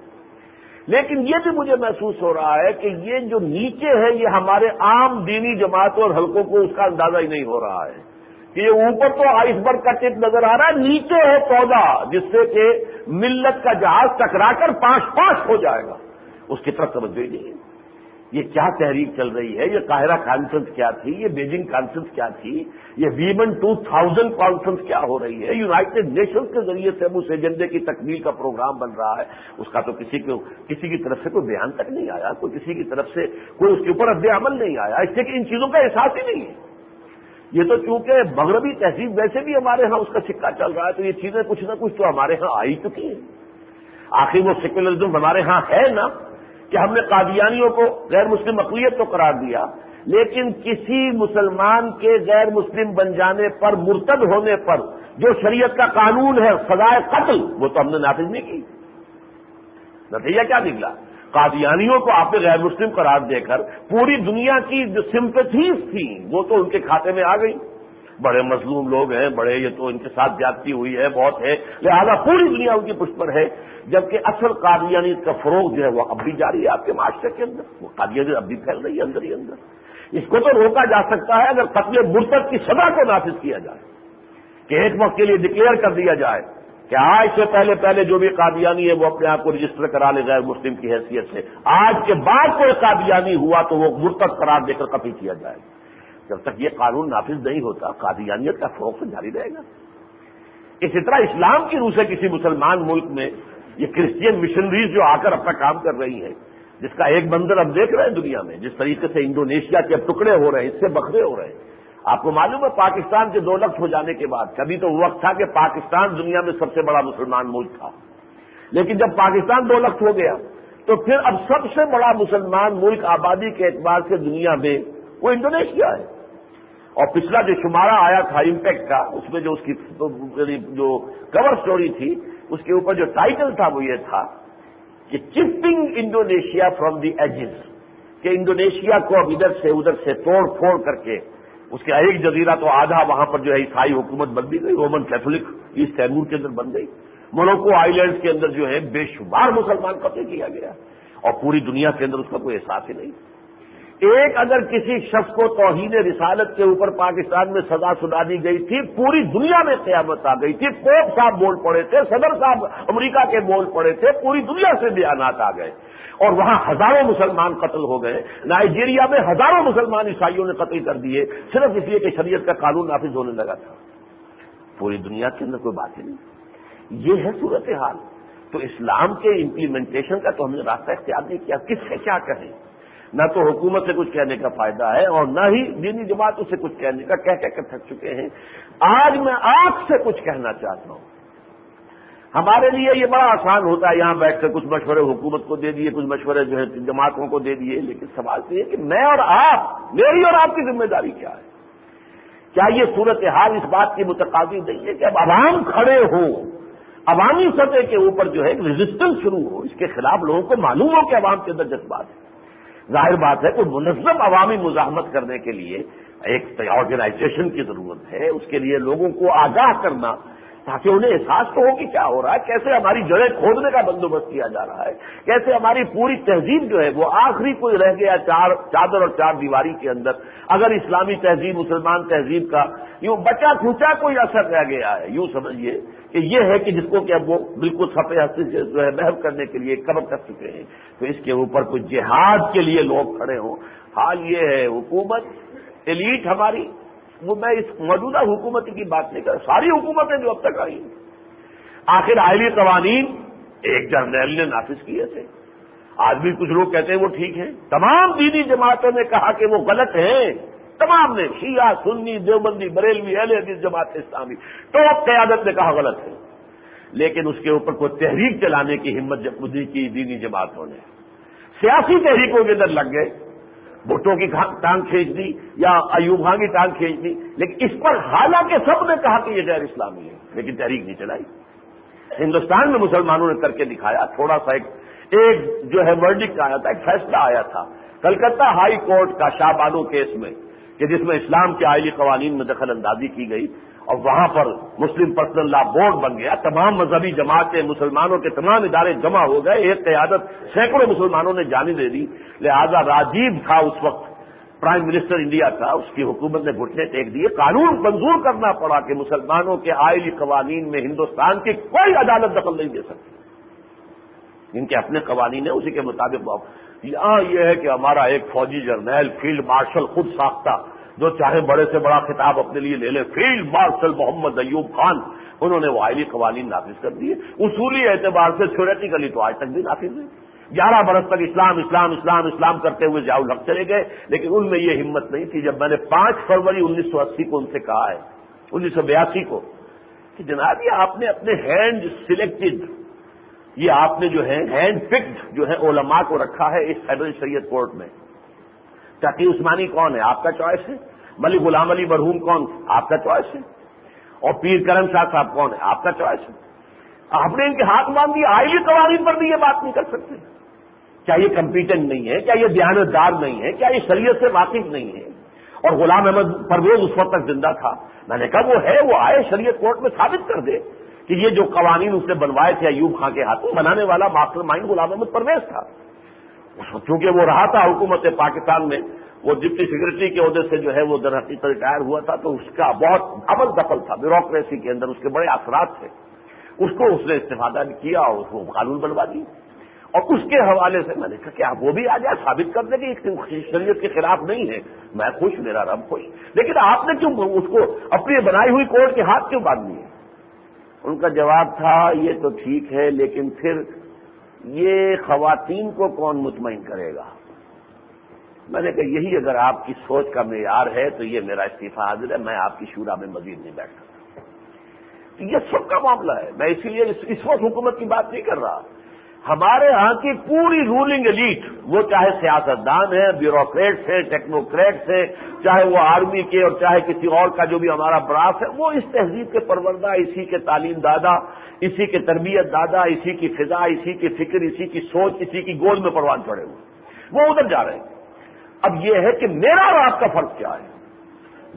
لیکن یہ بھی مجھے محسوس ہو رہا ہے کہ یہ جو نیچے ہے یہ ہمارے عام دینی جماعتوں اور حلقوں کو اس کا اندازہ ہی نہیں ہو رہا ہے۔ کہ یہ اوپر تو آئس برگ کا ٹپ نظر آ رہا ہے، نیچے ہے پودا، جس سے کہ ملت کا جہاز ٹکرا کر پانچ پانچ ہو جائے گا۔ اس کی طرف توجہ ہی نہیں۔ ہے یہ کیا تحریک چل رہی ہے؟ یہ قاہرہ کانفرنس کیا تھی؟ یہ بیجنگ کانفرنس کیا تھی؟ یہ ویمن ٹو تھاؤزینڈ کانفرنس کیا ہو رہی ہے؟ یوناٹیڈ نیشنز کے ذریعے سے اس ایجنڈے کی تکمیل کا پروگرام بن رہا ہے۔ اس کا تو کسی کو کسی کی طرف سے کوئی بیان تک نہیں آیا، کوئی کسی کی طرف سے کوئی اس کے اوپر رد عمل نہیں آیا۔ اس سے کہ ان چیزوں کا احساس ہی نہیں ہے۔ یہ تو چونکہ مغربی تہذیب ویسے بھی ہمارے ہاں اس کا سکہ چل رہا ہے، تو یہ چیزیں کچھ نہ کچھ تو ہمارے ہاں آئی چکی ہیں۔ آخر وہ سیکولرزم ہمارے ہاں ہے نا کہ ہم نے قادیانیوں کو غیر مسلم اقلیت تو قرار دیا، لیکن کسی مسلمان کے غیر مسلم بن جانے پر، مرتد ہونے پر جو شریعت کا قانون ہے، سزائے قتل، وہ تو ہم نے نافذ نہیں کی۔ نتیجہ کیا نکلا؟ قادیانیوں کو آپ نے غیر مسلم قرار دے کر پوری دنیا کی جو سمپتھیز تھیں، وہ تو ان کے کھاتے میں آ گئی بڑے مظلوم لوگ ہیں، بڑے یہ تو ان کے ساتھ جاتی ہوئی ہے، بہت ہے۔ لہذا پوری دنیا ان کی پشت پر ہے۔ جبکہ اصل قادیانی کا فروغ جو ہے، وہ اب بھی جاری ہے آپ کے معاشرے کے اندر۔ وہ قادیانی اب بھی پھیل رہی ہے اندر ہی اندر۔ اس کو تو روکا جا سکتا ہے اگر قتل مرتب کی سزا کو نافذ کیا جائے، کہ ایک وقت کے لیے ڈکلیئر کر دیا جائے۔ کہ آج سے پہلے پہلے جو بھی قادیانی ہے وہ اپنے آپ کو رجسٹر کرا لے غیر مسلم کی حیثیت سے۔ آج کے بعد کوئی قادیانی ہوا تو وہ مرتب قرار دے کر قتل کیا جائے۔ جب تک یہ قانون نافذ نہیں ہوتا، قادیانیت کا فروغ جاری رہے گا۔ اسی طرح اسلام کی روح سے کسی مسلمان ملک میں یہ کرسچین مشنریز جو آ کر اپنا کام کر رہی ہیں، جس کا ایک بندر اب دیکھ رہے ہیں دنیا میں، جس طریقے سے انڈونیشیا کے اب ٹکڑے ہو رہے ہیں، اس سے بکھرے ہو رہے ہیں۔ آپ کو معلوم ہے پاکستان کے دو لفظ ہو جانے کے بعد، کبھی تو وقت تھا کہ پاکستان دنیا میں سب سے بڑا مسلمان ملک تھا۔ لیکن جب پاکستان دو لفظ ہو گیا، تو پھر اب سب سے بڑا مسلمان ملک آبادی کے اعتبار سے دنیا میں وہ انڈونیشیا ہے۔ اور پچھلا جو شمارہ آیا تھا امپیکٹ کا، اس میں جو اس کی جو کور سٹوری تھی، اس کے اوپر جو ٹائٹل تھا وہ یہ تھا کہ chipping Indonesia from the ages کہ انڈونیشیا کو اب ادھر سے ادھر سے توڑ پھوڑ کر کے اس کے ایک جزیرہ تو آدھا وہاں پر جو ہے عیسائی حکومت بن بھی گئی، رومن کیتھولک ایسٹ تیمور کے اندر بن گئی۔ مولوکو آئی لینڈس کے اندر جو ہے بے شمار مسلمان قتل کیا گیا۔ اور پوری دنیا کے اندر اس کا کوئی احساس ہی نہیں۔ ایک اگر کسی شخص کو توہین رسالت کے اوپر پاکستان میں سزا سنا دی گئی تھی، پوری دنیا میں قیامت آ گئی تھی۔ پوپ صاحب بول پڑے تھے، صدر صاحب امریکہ کے بول پڑے تھے، پوری دنیا سے بیانات آ گئے۔ اور وہاں ہزاروں مسلمان قتل ہو گئے۔ نائجیریا میں ہزاروں مسلمان عیسائیوں نے قتل کر دیے۔ صرف اس لیے کہ شریعت کا قانون نافذ ہونے لگا تھا۔ پوری دنیا کے اندر کوئی بات ہی نہیں۔ یہ ہے صورتحال۔ تو اسلام کے امپلیمنٹیشن کا تو ہم نے راستہ اختیار نہیں کیا۔ کس سے کیا کہیں نہ تو حکومت سے کچھ کہنے کا فائدہ ہے اور نہ ہی دینی جماعتوں سے کچھ کہنے کا کہہ کہہ کر تھک چکے ہیں۔ آج میں آپ سے کچھ کہنا چاہتا ہوں۔ ہمارے لیے یہ بڑا آسان ہوتا ہے یہاں بیٹھ کر کچھ مشورے حکومت کو دے دیے، کچھ مشورے جو ہے جماعتوں کو دے دیے، لیکن سوال تو یہ کہ میں اور آپ، میری اور آپ کی ذمہ داری کیا ہے؟ کیا یہ صورتحال اس بات کی متقاضی نہیں ہے کہ اب عوام کھڑے ہوں؟ عوامی سطح کے اوپر جو ہے ریزسٹنس شروع ہو، اس کے خلاف لوگوں کو معلوم ہو کہ عوام کے اندر جذبات ہے ظاہر بات ہے کوئی منظم عوامی مزاحمت کرنے کے لیے ایک آرگنائزیشن کی ضرورت ہے، اس کے لیے لوگوں کو آگاہ کرنا تاکہ انہیں احساس تو ہو کہ کیا ہو رہا ہے؟ کیسے ہماری جڑیں کھودنے کا بندوبست کیا جا رہا ہے؟ کیسے ہماری پوری تہذیب جو ہے وہ آخری کوئی رہ گیا چار چادر اور چار دیواری کے اندر؟ اگر اسلامی تہذیب، مسلمان تہذیب کا یوں بچا کھوچا کوئی اثر رہ گیا ہے؟ یوں سمجھیے کہ یہ ہے کہ جس کو کہ اب وہ بالکل سفید ہستی سے جو ہے محب کرنے کے لیے کبر کر چکے ہیں، تو اس کے اوپر کوئی جہاد کے لیے لوگ کھڑے ہوں۔ حال یہ ہے، حکومت، ایلیٹ ہماری وہ میں اس موجودہ حکومت کی بات نہیں کر ساری حکومتیں جو اب تک آئی آخر آئلی قوانین ایک جرنیل نے نافذ کیے تھے۔ آج بھی کچھ لوگ کہتے ہیں وہ ٹھیک ہیں۔ تمام دینی جماعتوں نے کہا کہ وہ غلط ہیں۔ تمام نے شیعہ، سنی، دیوبندی، بریلوی، اہل حدیث، جماعت اسلامی، تو قیادت نے کہا غلط ہے۔ لیکن اس کے اوپر کوئی تحریک چلانے کی ہمت جب کی دینی جماعتوں نے۔ سیاسی تحریکوں کے اندر لگ گئے۔ بھٹو کی ٹانگ کھینچ دی یا ایوب خان کی ٹانگ کھینچ دی، لیکن اس پر حالانکہ سب نے کہا کہ یہ غیر اسلامی ہے، لیکن تحریک نہیں چلائی۔ ہندوستان میں مسلمانوں نے کر کے دکھایا، تھوڑا سا ایک ایک جو ہے ورڈک آیا تھا، ایک فیصلہ آیا تھا۔ کلکتہ ہائی کورٹ کا شاہ بانو کیس میں، کہ جس میں اسلام کے آئلی قوانین میں دخل اندازی کی گئی اور وہاں پر مسلم پرسنل لا بورڈ بن گیا۔ تمام مذہبی جماعتیں مسلمانوں کے تمام ادارے جمع ہو گئے۔ ایک قیادت سینکڑوں مسلمانوں نے جانی دے دی۔ لہذا راجیو تھا اس وقت۔ پرائم منسٹر انڈیا کا اس کی حکومت نے گھٹنے ٹیک دیے۔ قانون منظور کرنا پڑا کہ مسلمانوں کے آئلی قوانین میں ہندوستان کی کوئی عدالت دخل نہیں دے سکتی۔ ان کے اپنے قوانین ہیں، اسی کے مطابق۔ یہاں یہ ہے کہ ہمارا ایک فوجی جرنیل، فیلڈ مارشل خود ساختہ۔ جو چاہے بڑے سے بڑا خطاب اپنے لیے لے لے۔ فیلڈ مارشل محمد ایوب خان، انہوں نے وہ آئلی قوانین نافذ کر دیے۔ اصولی اعتبار سے تھیوریٹیکلی تو آج تک بھی نافذ ہے گیارہ برس تک اسلام اسلام اسلام اسلام کرتے ہوئے ضیاء الحق چلے گئے، لیکن ان میں یہ ہمت نہیں تھی۔ جب میں نے پانچ فروری انیس سو اسی کو ان سے کہا ہے انیس سو بیاسی کو، کہ جناب، یہ آپ نے اپنے ہینڈ سلیکٹڈ یہ آپ نے جو ہے ہینڈ پکڈ جو ہے علماء کو رکھا ہے اس فیڈرل شریعت کورٹ میں۔ تقی عثمانی کون ہے؟ آپ کا چوائس ہے۔ ملک غلام علی مرحوم کون؟ آپ کا چوائس ہے۔ اور پیر کرم شاہ صاحب کون ہے؟ آپ کا چوائس ہے۔ آپ نے ان کے ہاتھ باندھ دیے آئلی قوانین پر بھی یہ بات نہیں کر سکتے۔ کیا یہ کمپیٹنٹ نہیں ہے؟ کیا یہ دیانتدار نہیں ہے؟ کیا یہ شریعت سے واقف نہیں ہے؟ اور غلام احمد پرویز اس وقت تک زندہ تھا۔ میں نے کہا، وہ ہے، وہ آئے شریعت کورٹ میں ثابت کر دے کہ یہ جو قوانین اس نے بنوائے تھے ایوب خان کے ہاتھوں، بنانے والا ماسٹر مائنڈ غلام احمد پرویز تھا۔ کیونکہ وہ رہا تھا حکومت پاکستان میں، وہ ڈپٹی سیکرٹری کے عہدے سے جو ہے وہ در حقیقت ریٹائر ہوا تھا، تو اس کا بہت ابل دخل تھا، بیوروکریسی کے اندر اس کے بڑے اثرات تھے۔ اس کو اس نے استفادہ کیا اور اس کو قانون بنوا دی۔ اور اس کے حوالے سے میں نے کہا کہ آپ وہ بھی آ جائے ثابت کر دیں کہ شریعت کے خلاف نہیں ہے۔ میں خوش، میرا رب خوش۔ لیکن آپ نے کیوں اس کو اپنی بنائی ہوئی کوٹ کے ہاتھ کیوں باندھ لیے ان کا جواب تھا، یہ تو ٹھیک ہے، لیکن پھر یہ خواتین کو کون مطمئن کرے گا؟ میں نے کہا، یہی اگر آپ کی سوچ کا معیار ہے تو یہ میرا استعفی حاضر ہے، میں آپ کی شورا میں مزید نہیں بیٹھ سکتا۔ یہ سب کا معاملہ ہے۔ میں اسی لیے اس وقت حکومت کی بات نہیں کر رہا۔ ہمارے ہاں کی پوری رولنگ ایلیٹ وہ چاہے سیاستدان ہیں بیوروکریٹس ہیں ٹیکنوکریٹس ہیں، چاہے وہ آرمی کے اور چاہے کسی اور کا جو بھی ہمارا براس ہے، وہ اس تہذیب کے پروردہ، اسی کے تعلیم دادا، اسی کے تربیت دادا، اسی کی فضا، اسی کی فکر، اسی کی سوچ، اسی کی گول میں پروان چڑھے ہوئے۔ وہ ادھر جا رہے ہیں۔ اب یہ ہے کہ میرا اور آپ کا فرق کیا ہے؟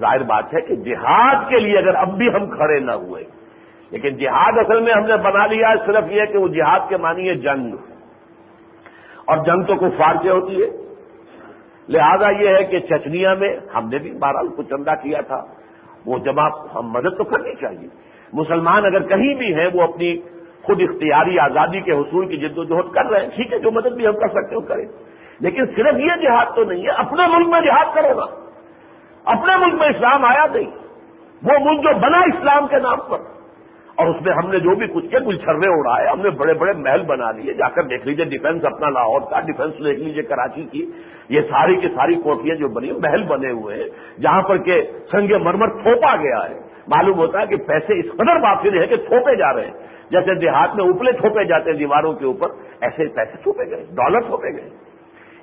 ظاہر بات ہے کہ جہاد کے لیے اگر اب بھی ہم کھڑے نہ ہوئے لیکن جہاد اصل میں ہم نے بنا لیا صرف یہ کہ وہ جہاد کے معنی ہے جنگ۔ اور جنگ تو کوئی فار سے ہوتی ہے۔ لہذا یہ ہے کہ چچنیا میں ہم نے بھی بہرحال کچھ چندہ کیا تھا۔ وہ جب آپ ہم مدد تو کرنی چاہیے۔ مسلمان اگر کہیں بھی ہیں، وہ اپنی خود اختیاری آزادی کے حصول کی جد و جہد کر رہے ہیں۔ ٹھیک ہے، جو مدد بھی ہم کر سکتے ہو کریں۔ لیکن صرف یہ جہاد تو نہیں ہے، اپنے ملک میں جہاد کرو گا اپنے ملک میں اسلام آیا نہیں۔ وہ ملک جو بنا اسلام کے نام پر۔ اور اس میں ہم نے جو بھی کچھ کیا کچھ چھرے اڑائے ہم نے بڑے بڑے محل بنا لیے۔ جا کر دیکھ لیجیے ڈیفینس اپنا لاہور کا ڈیفینس دیکھ لیجیے کراچی کی۔ یہ ساری کی ساری کوٹیاں جو بنی محل بنے ہوئے ہیں، جہاں پر کہ سنگ مرمر تھوپا گیا ہے۔ معلوم ہوتا ہے کہ پیسے اس قدر واپسی ہے کہ تھوپے جا رہے ہیں۔ جیسے دیہات میں اوپلے تھوپے جاتے ہیں دیواروں کے اوپر، ایسے پیسے تھوپے گئے ڈالر تھوپے گئے۔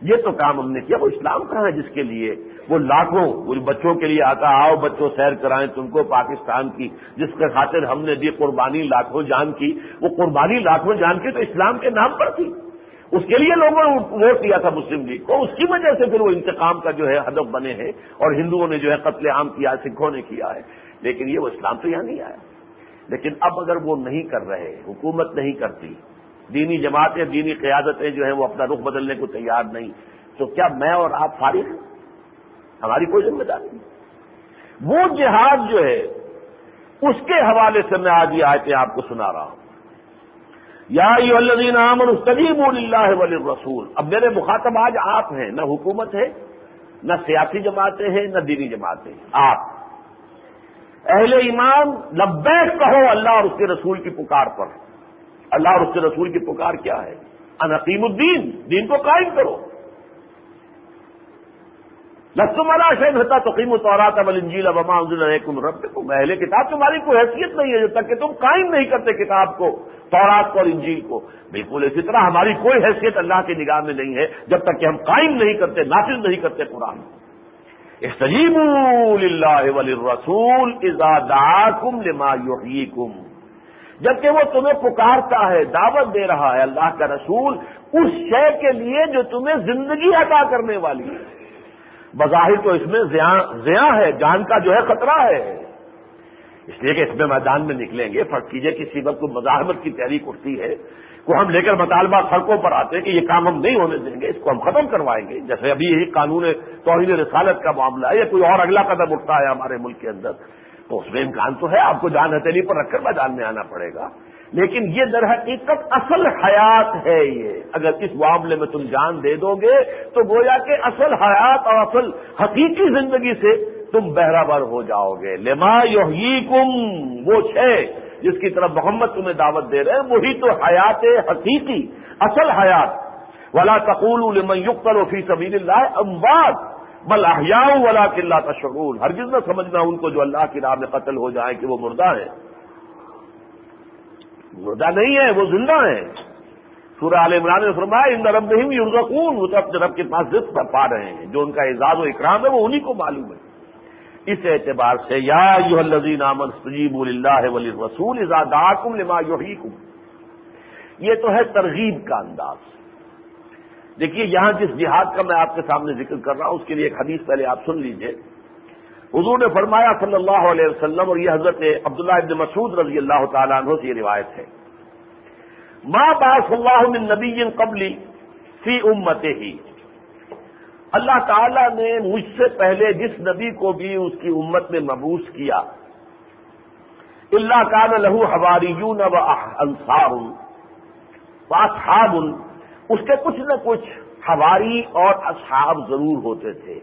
یہ تو کام ہم نے کیا، وہ اسلام کہاں ہے جس کے لیے؟ وہ لاکھوں وہ بچوں کے لیے آتا، آؤ بچوں سیر کرائیں تم کو پاکستان کی، جس کے خاطر ہم نے دی قربانی لاکھوں جان کی۔ وہ قربانی لاکھوں جان کی تو اسلام کے نام پر تھی۔ اس کے لیے لوگوں نے ووٹ دیا تھا مسلم لیگ کو۔ اس کی وجہ سے پھر وہ انتقام کا جو ہے ہدف بنے ہیں اور ہندوؤں نے جو ہے قتل عام کیا، سکھوں نے کیا ہے۔ لیکن یہ وہ اسلام تو یہاں نہیں آیا۔ لیکن اب اگر وہ نہیں کر رہے، حکومت نہیں کرتی دینی جماعتیں، دینی قیادتیں جو ہیں وہ اپنا رخ بدلنے کو تیار نہیں۔ تو کیا میں اور آپ فارغ ہیں؟ ہماری کوئی ذمہ داری نہیں۔ وہ جہاد جو ہے، اس کے حوالے سے میں آج یہ آیتیں آپ کو سنا رہا ہوں۔ یا الدین امن قدیم اللہ ولی رسول اب میرے مخاطب آج آپ ہیں، نہ حکومت ہے، نہ سیاسی جماعتیں ہیں، نہ دینی جماعتیں آپ۔ اہل ایمان، لبیک کہو اللہ اور اس کے رسول کی پکار پر۔ اللہ اور اس کے رسول کی پکار کیا ہے؟ انقیم الدین، دین کو قائم کرو۔ لسم اللہ شہد ہوتا تو قیم الطورات اب انجیل ابما علیکم رب کو اہل کتاب، تمہاری کوئی حیثیت نہیں ہے جب تک کہ تم قائم نہیں کرتے کتاب کو، تورات کو اور انجیل کو۔ بالکل اسی طرح ہماری کوئی حیثیت اللہ کی نگاہ میں نہیں ہے جب تک کہ ہم قائم نہیں کرتے، نافذ نہیں کرتے قرآن۔ استجیب اللہ ولی رسول ازاداکم لما یحییکم۔ جبکہ وہ تمہیں پکارتا ہے، دعوت دے رہا ہے اللہ کا رسول اس شے کے لیے جو تمہیں زندگی عطا کرنے والی ہے۔ بظاہر تو اس میں زیاں ہے، جان کا جو ہے خطرہ ہے۔ اس لیے کہ اس میں میدان میں نکلیں گے، فرق کیجیے کسی وقت کو مزاحمت کی تحریک اٹھتی ہے۔ کو ہم لے کر مطالبہ سڑکوں پر آتے ہیں کہ یہ کام ہم نہیں ہونے دیں گے، اس کو ہم ختم کروائیں گے۔ جیسے ابھی یہی قانون توحید رسالت کا معاملہ ہے، یا کوئی اور اگلا قدم اٹھتا ہے ہمارے ملک کے اندر۔ تو اس میں امکان تو ہے، آپ کو جان ہتھیلی پر رکھ کر میدان میں آنا پڑے گا۔ لیکن یہ در حقیقت اصل حیات ہے یہ۔ اگر اس معاملے میں تم جان دے دو گے، تو گویا کہ اصل حیات اور اصل حقیقی زندگی سے تم بہرابر ہو جاؤ گے۔ لما یحییکم، وہ ہے جس کی طرف محمد تمہیں دعوت دے رہے ہیں، وہی تو حیات حقیقی، اصل حیات۔ ولا تقول لمن یقتل فی سبیل اللہ اموات۔ بل احیاؤ ولا قلعہ کا ہرگز نہ سمجھنا ان کو جو اللہ کی راہ میں قتل ہو جائے کہ وہ مردہ ہے مردہ نہیں ہے، وہ زندہ ہے سورہ عال عمران نے فرمایا، ان رب نہیں یورزقون وہ تو اپنے رب کے پاس رزق پا رہے ہیں۔ جو ان کا اعزاز و اکرام ہے، وہ انہیں کو معلوم ہے۔ اس اعتبار سے، یا یو الزین امن سجیب اللہ ولی رسول ازاداکم لما یحییکم یہ تو ہے ترغیب کا انداز۔ دیکھیے، یہاں جس جہاد کا میں آپ کے سامنے ذکر کر رہا ہوں، اس کے لیے ایک حدیث پہلے آپ سن لیجیے۔ حضور نے فرمایا صلی اللہ علیہ وسلم، اور یہ حضرت عبداللہ ابن مسعود رضی اللہ تعالیٰ عنہ سے یہ روایت ہے۔ ماں باس اللہ نبی قبلی فی امت ہی اللہ تعالی نے مجھ سے پہلے جس نبی کو بھی اس کی امت میں مبوس کیا اللہ کان لہو ہواری یون و انصار اصحاب اس کے کچھ نہ کچھ ہواری اور اصحاب ضرور ہوتے تھے۔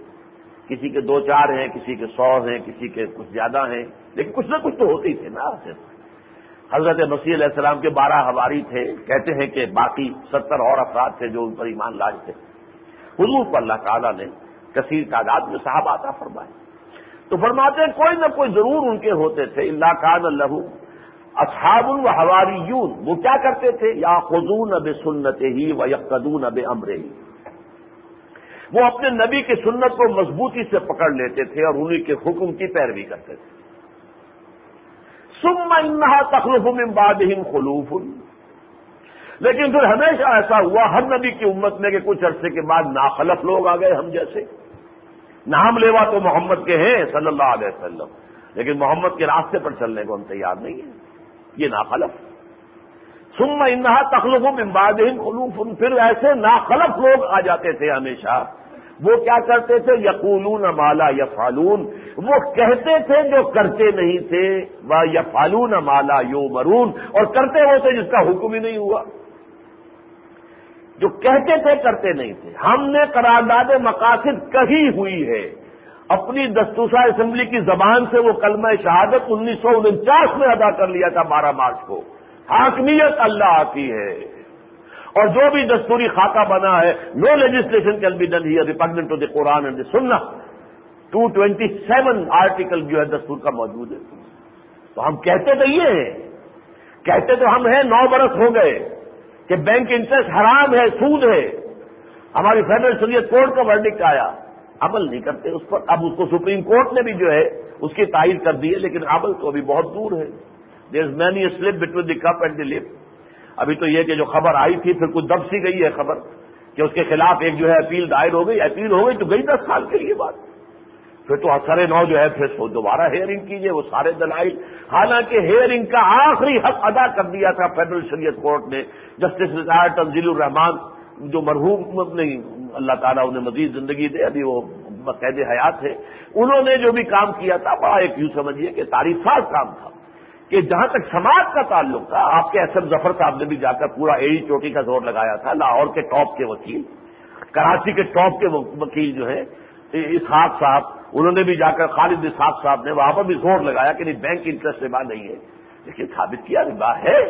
کسی کے دو چار ہیں، کسی کے سو ہیں، کسی کے کچھ زیادہ ہیں، لیکن کچھ نہ کچھ تو ہوتے ہی تھے نا۔ حضرت مسیح علیہ السلام کے بارہ ہواری تھے۔ کہتے ہیں کہ باقی ستر اور افراد تھے جو ان پر ایمان لاج تھے۔ حضور پر اللہ تعالیٰ نے کثیر تعداد میں صاحب آتا فرمائے۔ تو فرماتے ہیں، کوئی نہ کوئی ضرور ان کے ہوتے تھے۔ اللہ کان اللہ اصحاب الحواری یون وہ کیا کرتے تھے؟ یا خزون اب سنت ہی و یقدون اب امر ہی وہ اپنے نبی کی سنت کو مضبوطی سے پکڑ لیتے تھے اور انہیں کے حکم کی پیروی کرتے تھے۔ سم انہا تخلف من بعدہم خلوف۔ لیکن پھر ہمیشہ ایسا ہوا، ہر نبی کی امت میں کہ کچھ عرصے کے بعد ناخلف لوگ آ گئے ہم جیسے۔ نام لیوا تو محمد کے ہیں صلی اللہ علیہ وسلم، لیکن محمد کے راستے پر چلنے کو ہم تیار نہیں ہیں۔ یہ ناخلف۔ سم انہا تخلف من بعدہم خلوف، پھر ایسے ناخلف لوگ آ جاتے تھے ہمیشہ۔ وہ کیا کرتے تھے؟ یقولون مالا یا وہ کہتے تھے جو کرتے نہیں تھے۔ وہ یا فالون مالا یو مرون اور کرتے وہ تھے جس کا حکم ہی نہیں ہوا۔ جو کہتے تھے، کرتے نہیں تھے۔ ہم نے قرارداد مقاصد کہی ہوئی ہے۔ اپنی دستوسا اسمبلی کی زبان سے وہ کلمہ شہادت انیس سو انچاس میں ادا کر لیا تھا بارہ مارچ کو۔ حاکمیت اللہ آتی ہے۔ اور جو بھی دستوری خاکہ بنا ہے no legislation can be done here represent to the Quran and Sunnah two twenty seven article جو ہے دستور کا موجود ہے۔ تو ہم کہتے تو یہ ہیں۔ کہتے تو ہم ہیں، نو برس ہو گئے کہ بینک انٹرسٹ حرام ہے، سود ہے۔ ہماری فیڈرل شریعت کورٹ کا ورڈکٹ آیا۔ عمل نہیں کرتے، اس پر اب اس کو سپریم کورٹ نے بھی جو ہے اس کی تائید کر دی ہے، لیکن عمل تو ابھی بہت دور ہے۔ There is many slip between the cup and the lip ابھی تو یہ کہ جو خبر آئی تھی، پھر کچھ دب سی گئی ہے خبر کہ اس کے خلاف ایک جو ہے اپیل دائر ہو گئی۔ اپیل ہو گئی تو گئی دس سال کے لیے بات۔ پھر تو اثر نو جو ہے، پھر دوبارہ ہیئرنگ کیجیے وہ سارے دلائل۔ حالانکہ ہیئرنگ کا آخری حق ادا کر دیا تھا فیڈرل شریعت کورٹ نے۔ جسٹس ریٹائر تنزیل الرحمان جو مرحوم نہیں اللہ تعالیٰ انہیں مزید زندگی دے، ابھی وہ قید حیات ہے انہوں نے جو بھی کام کیا تھا، بڑا ایک یوں سمجھیے کہ تاریخ کام تھا کہ جہاں تک سماج کا تعلق تھا، آپ کے ایس ایم ظفر صاحب نے بھی جا کر پورا ایڑی چوٹی کا زور لگایا تھا، لاہور کے ٹاپ کے وکیل، کراچی کے ٹاپ کے وکیل جو ہے اسحاق صاحب، انہوں نے بھی جا کر خالد اسحاق صاحب نے وہاں پر بھی زور لگایا کہ نہیں، بینک انٹرسٹ ربا نہیں ہے۔ لیکن ثابت کیا، ربا ہے۔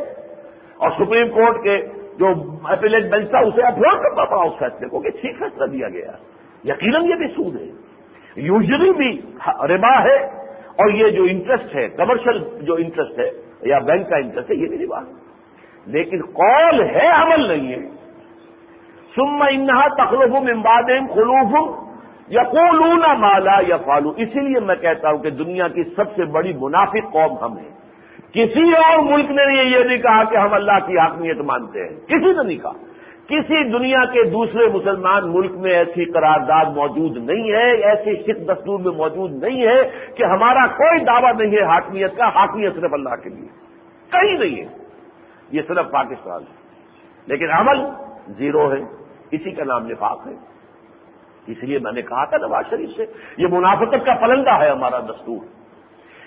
اور سپریم کورٹ کے جو اپیلیٹ بینچ تھا اسے افورڈ کرنا پڑا اس فیصلے کو کہ ٹھیک فیصلہ دیا گیا یقیناً یہ بھی سود ہے۔ یوزلی بھی ربا ہے اور یہ جو انٹرسٹ ہے کمرشل جو انٹرسٹ ہے یا بینک کا انٹرسٹ ہے، یہ بھی بات لیکن کال ہے، عمل نہیں ہے۔ سم انہا تخلف امباد خلوف یا کولونا مالا یا فالو اسی لیے میں کہتا ہوں کہ دنیا کی سب سے بڑی منافق قوم ہم ہیں۔ کسی اور ملک نے یہ نہیں کہا کہ ہم اللہ کی حاکمیت مانتے ہیں۔ کسی نے نہیں کہا۔ کسی دنیا کے دوسرے مسلمان ملک میں ایسی قرارداد موجود نہیں ہے، ایسی سکھ دستور میں موجود نہیں ہے کہ ہمارا کوئی دعویٰ نہیں ہے حاکمیت کا، حاکمیت صرف اللہ کے لیے۔ کہیں نہیں ہے۔ یہ صرف پاکستان ہے۔ لیکن عمل زیرو ہے۔ اسی کا نام نفاق ہے۔ اس لیے میں نے کہا تھا نواز شریف سے، یہ منافقت کا پلندہ ہے ہمارا دستور۔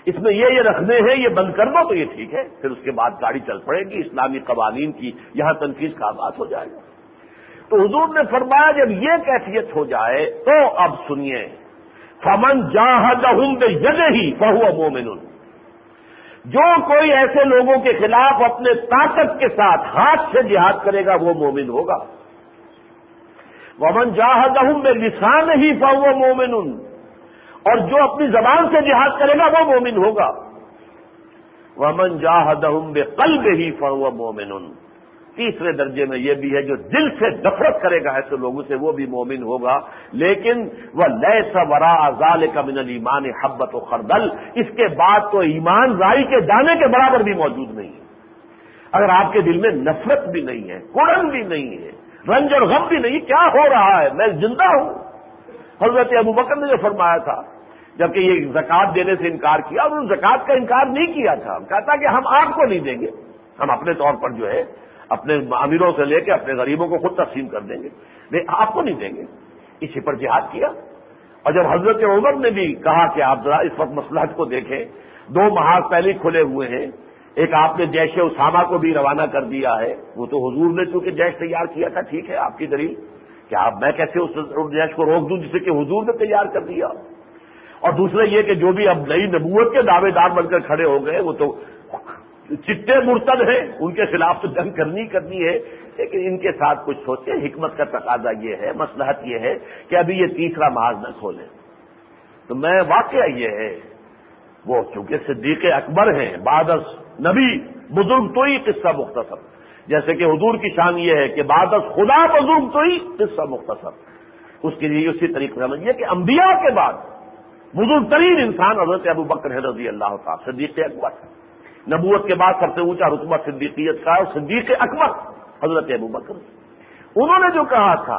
اس میں یہ یہ رکھنے ہیں، یہ بند کر دو تو یہ ٹھیک ہے۔ پھر اس کے بعد گاڑی چل پڑے گی، اسلامی قوانین کی یہاں تنقید کا آغاز ہو جائے گا۔ تو حضور نے فرمایا، جب یہ کیفیت ہو جائے تو اب سنیے، فمن جاہدہم بے جگہ ہی بہو مومن جو کوئی ایسے لوگوں کے خلاف اپنے طاقت کے ساتھ ہاتھ سے جہاد کرے گا، وہ مومن ہوگا۔ ومن جاہدہم بے لسان ہی فہو مومن اور جو اپنی زبان سے جہاد کرے گا وہ مومن ہوگا۔ ومن جاہدہم بے قلب ہی فہو مومن تیسرے درجے میں یہ بھی ہے جو دل سے نفرت کرے گا ایسے لوگوں سے وہ بھی مومن ہوگا۔ لیکن وہ لیے سورا ازال کا من المان حبت و خردل اس کے بعد تو ایمان رائی کے دانے کے برابر بھی موجود نہیں۔ ہے اگر آپ کے دل میں نفرت بھی نہیں ہے کڑن بھی نہیں ہے، رنج اور غم بھی نہیں، کیا ہو رہا ہے؟ میں زندہ ہوں۔ حضرت ابو بکر نے جو فرمایا تھا، جبکہ یہ زکات دینے سے انکار کیا اور زکات کا انکار نہیں کیا تھا کہتا کہ ہم آپ کو نہیں دیں گے، ہم اپنے طور پر جو ہے، اپنے امیروں سے لے کے اپنے غریبوں کو خود تقسیم کر دیں گے۔ نہیں، آپ کو نہیں دیں گے۔ اسی پر جہاد کیا۔ اور جب حضرت عمر نے بھی کہا کہ آپ ذرا اس وقت مسلحت کو دیکھیں، دو محاذ پہلے کھلے ہوئے ہیں۔ ایک آپ نے جیش اسامہ کو بھی روانہ کر دیا ہے، وہ تو حضور نے چونکہ جیش تیار کیا تھا، ٹھیک ہے، آپ کی دلیل۔ کیا میں کیسے اس جیش کو روک دوں جسے کہ حضور نے تیار کر دیا؟ اور دوسرے یہ کہ جو بھی اب نئی نبوت کے دعوے دار بن کر کھڑے ہو گئے، وہ تو چٹے مرتد ہیں، ان کے خلاف تو جنگ کرنی کرنی ہے، لیکن ان کے ساتھ کچھ سوچیں حکمت کا تقاضا یہ ہے مسلحت یہ ہے کہ ابھی یہ تیسرا محاذ نہ کھولیں تو میں واقعہ یہ ہے، وہ چونکہ صدیق اکبر ہیں بادس نبی، بزرگ تو ہی قصہ مختصر۔ جیسے کہ حضور کی شان یہ ہے کہ بادس خدا بزرگ تو ہی قصہ مختصر اس کے لیے اسی طریقے سمجھیے کہ انبیاء کے بعد بزرگ ترین انسان حضرت ابو بکر ہے رضی اللہ تعالیٰ صدیق اکبر۔ نبوت کے بعد سب سے اونچا رتبہ صدیقیت کا اور صدیق اکبر حضرت ابو بکر۔ انہوں نے جو کہا تھا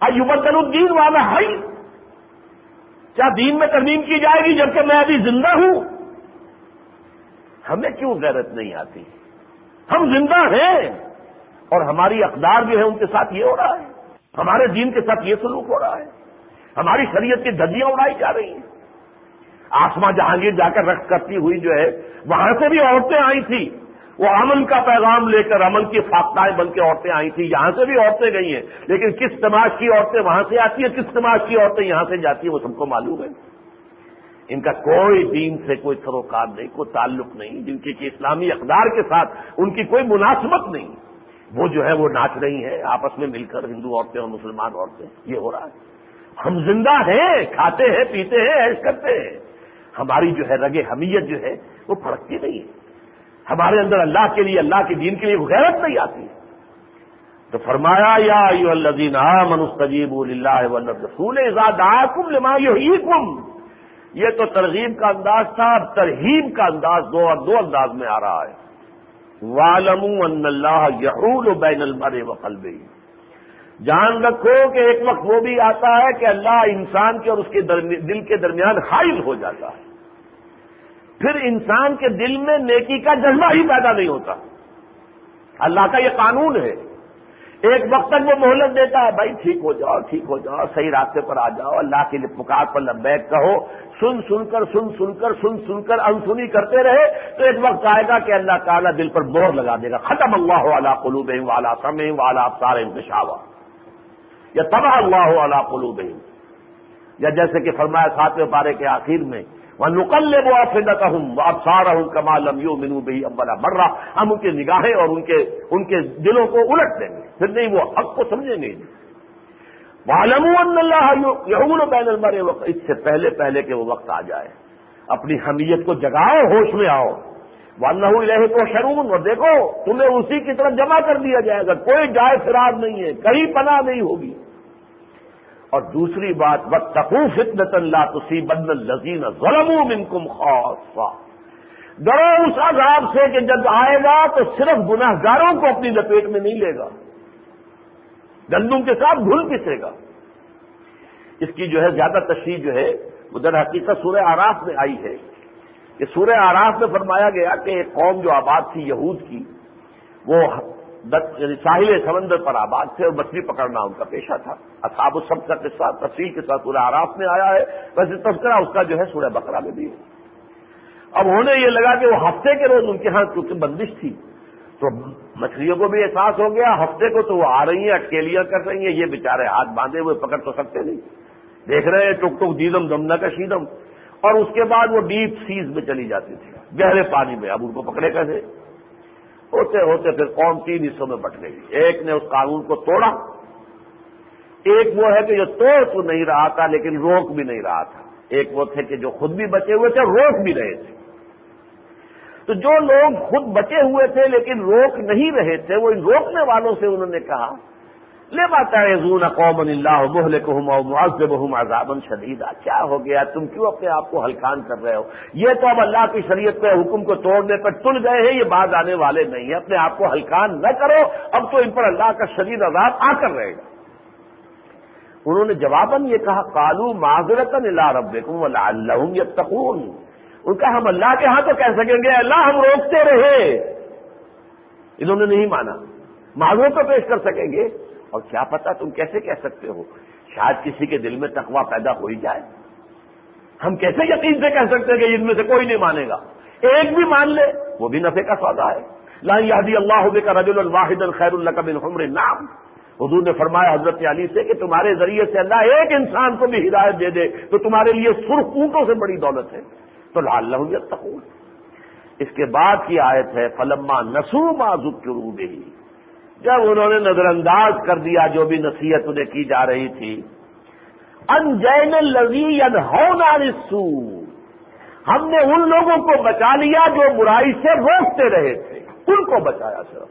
ایوبکر الدین والا ہے کیا دین میں ترمیم کی جائے گی جبکہ میں ابھی زندہ ہوں؟ ہمیں کیوں غیرت نہیں آتی؟ ہم زندہ ہیں اور ہماری اقدار جو ہے ان کے ساتھ یہ ہو رہا ہے۔ ہمارے دین کے ساتھ یہ سلوک ہو رہا ہے۔ ہماری شریعت کی دھدیاں اڑائی جا رہی ہیں۔ آسما جہانگیر جا کر رقص کرتی ہوئی جو ہے، وہاں سے بھی عورتیں آئی تھیں۔ وہ امن کا پیغام لے کر امن کی فاقتائیں بن کے عورتیں آئی تھیں۔ یہاں سے بھی عورتیں گئی ہیں۔ لیکن کس تماش کی عورتیں وہاں سے آتی ہیں؟ کس تماش کی عورتیں یہاں سے جاتی ہیں؟ وہ سب کو معلوم ہے۔ ان کا کوئی دین سے کوئی سروکار نہیں، کوئی تعلق نہیں، جن کی اسلامی اقدار کے ساتھ ان کی کوئی مناسبت نہیں۔ وہ جو ہے وہ ناچ رہی ہیں، آپس میں مل کر ہندو عورتیں اور مسلمان عورتیں، یہ ہو رہا ہے۔ ہم زندہ ہیں، کھاتے ہیں، پیتے ہیں ایش کرتے ہیں۔ ہماری جو ہے رگ حمیت جو ہے، وہ پھڑکتی نہیں ہے۔ ہمارے اندر اللہ کے لیے، اللہ کے دین کے لیے غیرت نہیں آتی۔ ہے تو فرمایا، یا الزین منستجیب اللہ رسول لما کم یہ تو ترغیب کا انداز تھا، اب ترہیب کا انداز دو اور دو انداز میں آ رہا ہے۔ والم اللہ یحول بین المر و قلبی جان رکھو کہ ایک وقت وہ بھی آتا ہے کہ اللہ انسان کے اور اس کے دل کے درمیان حائل ہو جاتا ہے۔ پھر انسان کے دل میں نیکی کا جذبہ ہی پیدا نہیں ہوتا۔ اللہ کا یہ قانون ہے۔ ایک وقت تک وہ مہلت دیتا ہے، بھائی ٹھیک ہو جاؤ، ٹھیک ہو جاؤ، صحیح راستے پر آ جاؤ، اللہ کے لیے پکار پر لبیک کہو، سن سن کر، سن سن کر، سن سن کر، انسنی کرتے رہے، تو ایک وقت آئے گا کہ اللہ تعالیٰ دل پر مور لگا دے گا۔ ختم اللہ والا قلوب والا سمے والا سارے انتشاوا یا تباہ اللہ والا قلوب یا جیسے کہ فرمایا ساتویں پارے کے آخر میں وہ نقل وہ افیدت ہوں وہ اب سارا ہوں کمال یو منو بھائی ابلا بڑھ رہا ہم ان کی نگاہیں اور ان کے ان کے دلوں کو الٹ دیں گے. پھر نہیں وہ حق کو سمجھیں گے. معلوم اللہ یہون بین المرے وقت اس سے پہلے پہلے کہ وہ وقت آ جائے. اپنی حمیت کو جگاؤ، ہوش میں آؤ. ورنہ رہے تو شرون اور دیکھو، تمہیں اسی کی طرف جمع کر دیا جائے. گا کوئی جائے فرار نہیں ہے. کہیں پناہ نہیں ہوگی. اور دوسری بات بد تقو فتنت اللہ تسی الزین ظلم ان کم ڈرو اس عذاب سے کہ جب آئے گا تو صرف گناہ گاروں کو اپنی لپیٹ میں نہیں لے گا۔ گندم کے ساتھ گھل پسے گا۔ اس کی جو ہے زیادہ تشریح جو ہے وہ در حقیقت سورہ آراف میں آئی ہے کہ سورہ آراف میں فرمایا گیا کہ ایک قوم جو آباد تھی یہود کی، وہ یعنی ساحل سمندر پر آباد تھے اور مچھلی پکڑنا ان کا پیشہ تھا۔ اصحاب السب کا قصہ تفصیل کے ساتھ سورہ آراف میں آیا ہے۔ ویسے تذکرہ اس کا جو ہے سورہ بکرا میں بھی ہے۔ اب ہونے یہ لگا کہ وہ ہفتے کے روز ان کے ہاں کیونکہ بندش تھی۔ تو مچھلیوں کو بھی احساس ہو گیا، ہفتے کو تو وہ آ رہی ہیں اٹکیلیاں کر رہی ہیں، یہ بےچارے ہاتھ باندھے ہوئے پکڑ تو سکتے نہیں۔ دیکھ رہے ہیں، ٹک ٹک دیدم دمنا کا شیدم۔ اور اس کے بعد وہ ڈیپ سیز میں چلی جاتی تھی۔ گہرے پانی میں، اب ان کو پکڑے کیسے؟ ہوتے ہوتے پھر قوم تین حصوں میں بٹ گئی ایک نے اس قانون کو توڑا، ایک وہ ہے کہ جو توڑ تو نہیں رہا تھا لیکن روک بھی نہیں رہا تھا۔ ایک وہ تھے کہ جو خود بھی بچے ہوئے تھے، روک بھی رہے تھے۔ تو جو لوگ خود بچے ہوئے تھے لیکن روک نہیں رہے تھے، وہ ان روکنے والوں سے انہوں نے کہا لے باتا ہے قوم اللہ محل کو معذب ہوں عذابن کیا ہو گیا؟ تم کیوں اپنے آپ کو ہلکان کر رہے ہو؟ یہ تو اب اللہ کی شریعت کے حکم کو توڑنے پر تل گئے ہیں، یہ بعد آنے والے نہیں ہیں۔ اپنے آپ کو ہلکان نہ کرو، اب تو ان پر اللہ کا شدید عذاب آ کر رہے گا۔ انہوں نے جواباً یہ کہا کالو معذرت اللہ رب اللہ اللہ تقون ان کا ہم اللہ کے ہاں تو کہہ سکیں گے اللہ ہم روکتے رہے۔ انہوں نے نہیں مانا۔ معذرت تو پیش کر سکیں گے۔ اور کیا پتا تم کیسے کہہ سکتے ہو؟ شاید کسی کے دل میں تقوا پیدا ہو ہی جائے۔ ہم کیسے یقین سے کہہ سکتے ہیں کہ ان میں سے کوئی نہیں مانے گا؟ ایک بھی مان لے، وہ بھی نفے کا سودا ہے۔ لا یادی اللہ کا رجل الواحد الخیر اللہ کا بن نام حضور نے فرمایا حضرت علی سے کہ تمہارے ذریعے سے اللہ ایک انسان کو بھی ہدایت دے دے، تو تمہارے لیے سرخ اونٹوں سے بڑی دولت ہے۔ تو لال تقول اس کے بعد کی آیت ہے، فلما نسو معذب کے روبے ہی جب انہوں نے نظر انداز کر دیا جو بھی نصیحت انہیں کی جا رہی تھی، ان جین لذی ہم نے ان لوگوں کو بچا لیا جو برائی سے روکتے رہے تھے، ان کو بچایا صرف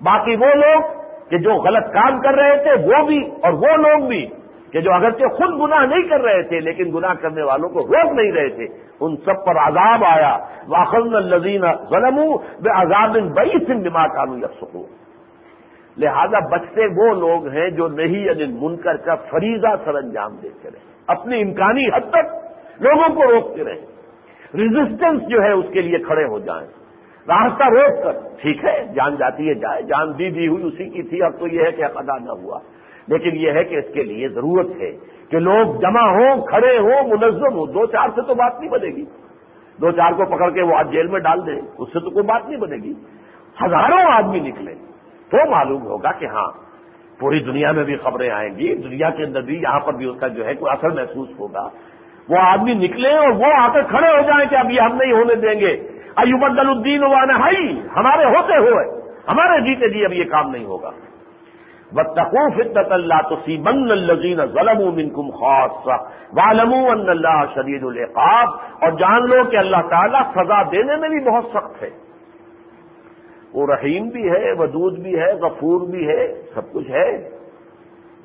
باقی وہ لوگ کہ جو غلط کام کر رہے تھے، وہ بھی اور وہ لوگ بھی کہ جو اگرچہ خود گناہ نہیں کر رہے تھے، لیکن گناہ کرنے والوں کو روک نہیں رہے تھے، ان سب پر عذاب آیا۔ واخل الزین ظلم بے عذاب بئی سن دماغ کانو یا سکون لہذا بچتے وہ لوگ ہیں جو نہیں یعنی منکر کا فریضہ سر انجام دیتے رہے، اپنی امکانی حد تک لوگوں کو روکتے رہے۔ ریزسٹنس جو ہے اس کے لیے کھڑے ہو جائیں۔ راستہ روک کر، ٹھیک ہے، جان جاتی ہے، جائے۔ جان دی دی ہوئی اسی کی تھی، اب تو یہ ہے کہ ادا نہ ہوا۔ لیکن یہ ہے کہ اس کے لیے ضرورت ہے کہ لوگ جمع ہوں، کھڑے ہوں، منظم ہوں۔ دو چار سے تو بات نہیں بنے گی۔ دو چار کو پکڑ کے وہ آج جیل میں ڈال دیں، اس سے تو کوئی بات نہیں بنے گی۔ ہزاروں آدمی نکلے۔ تو معلوم ہوگا کہ ہاں پوری دنیا میں بھی خبریں آئیں گی، دنیا کے اندر بھی، یہاں پر بھی اس کا جو ہے کوئی اثر محسوس ہوگا۔ وہ آدمی نکلے اور وہ آ کر کھڑے ہو جائیں کہ اب یہ ہم نہیں ہونے دیں گے۔ ایوب الدین وانا ہائی ہمارے ہوتے ہوئے، ہمارے جیتے جی اب یہ کام نہیں ہوگا۔ بتقوف اللہ تو سی بن الزین ظلم خاص والم اللہ شدید القاب اور جان لو کہ اللہ تعالیٰ سزا دینے میں بھی بہت سخت ہے۔ وہ رحیم بھی ہے، ودود بھی ہے، غفور بھی ہے، سب کچھ ہے۔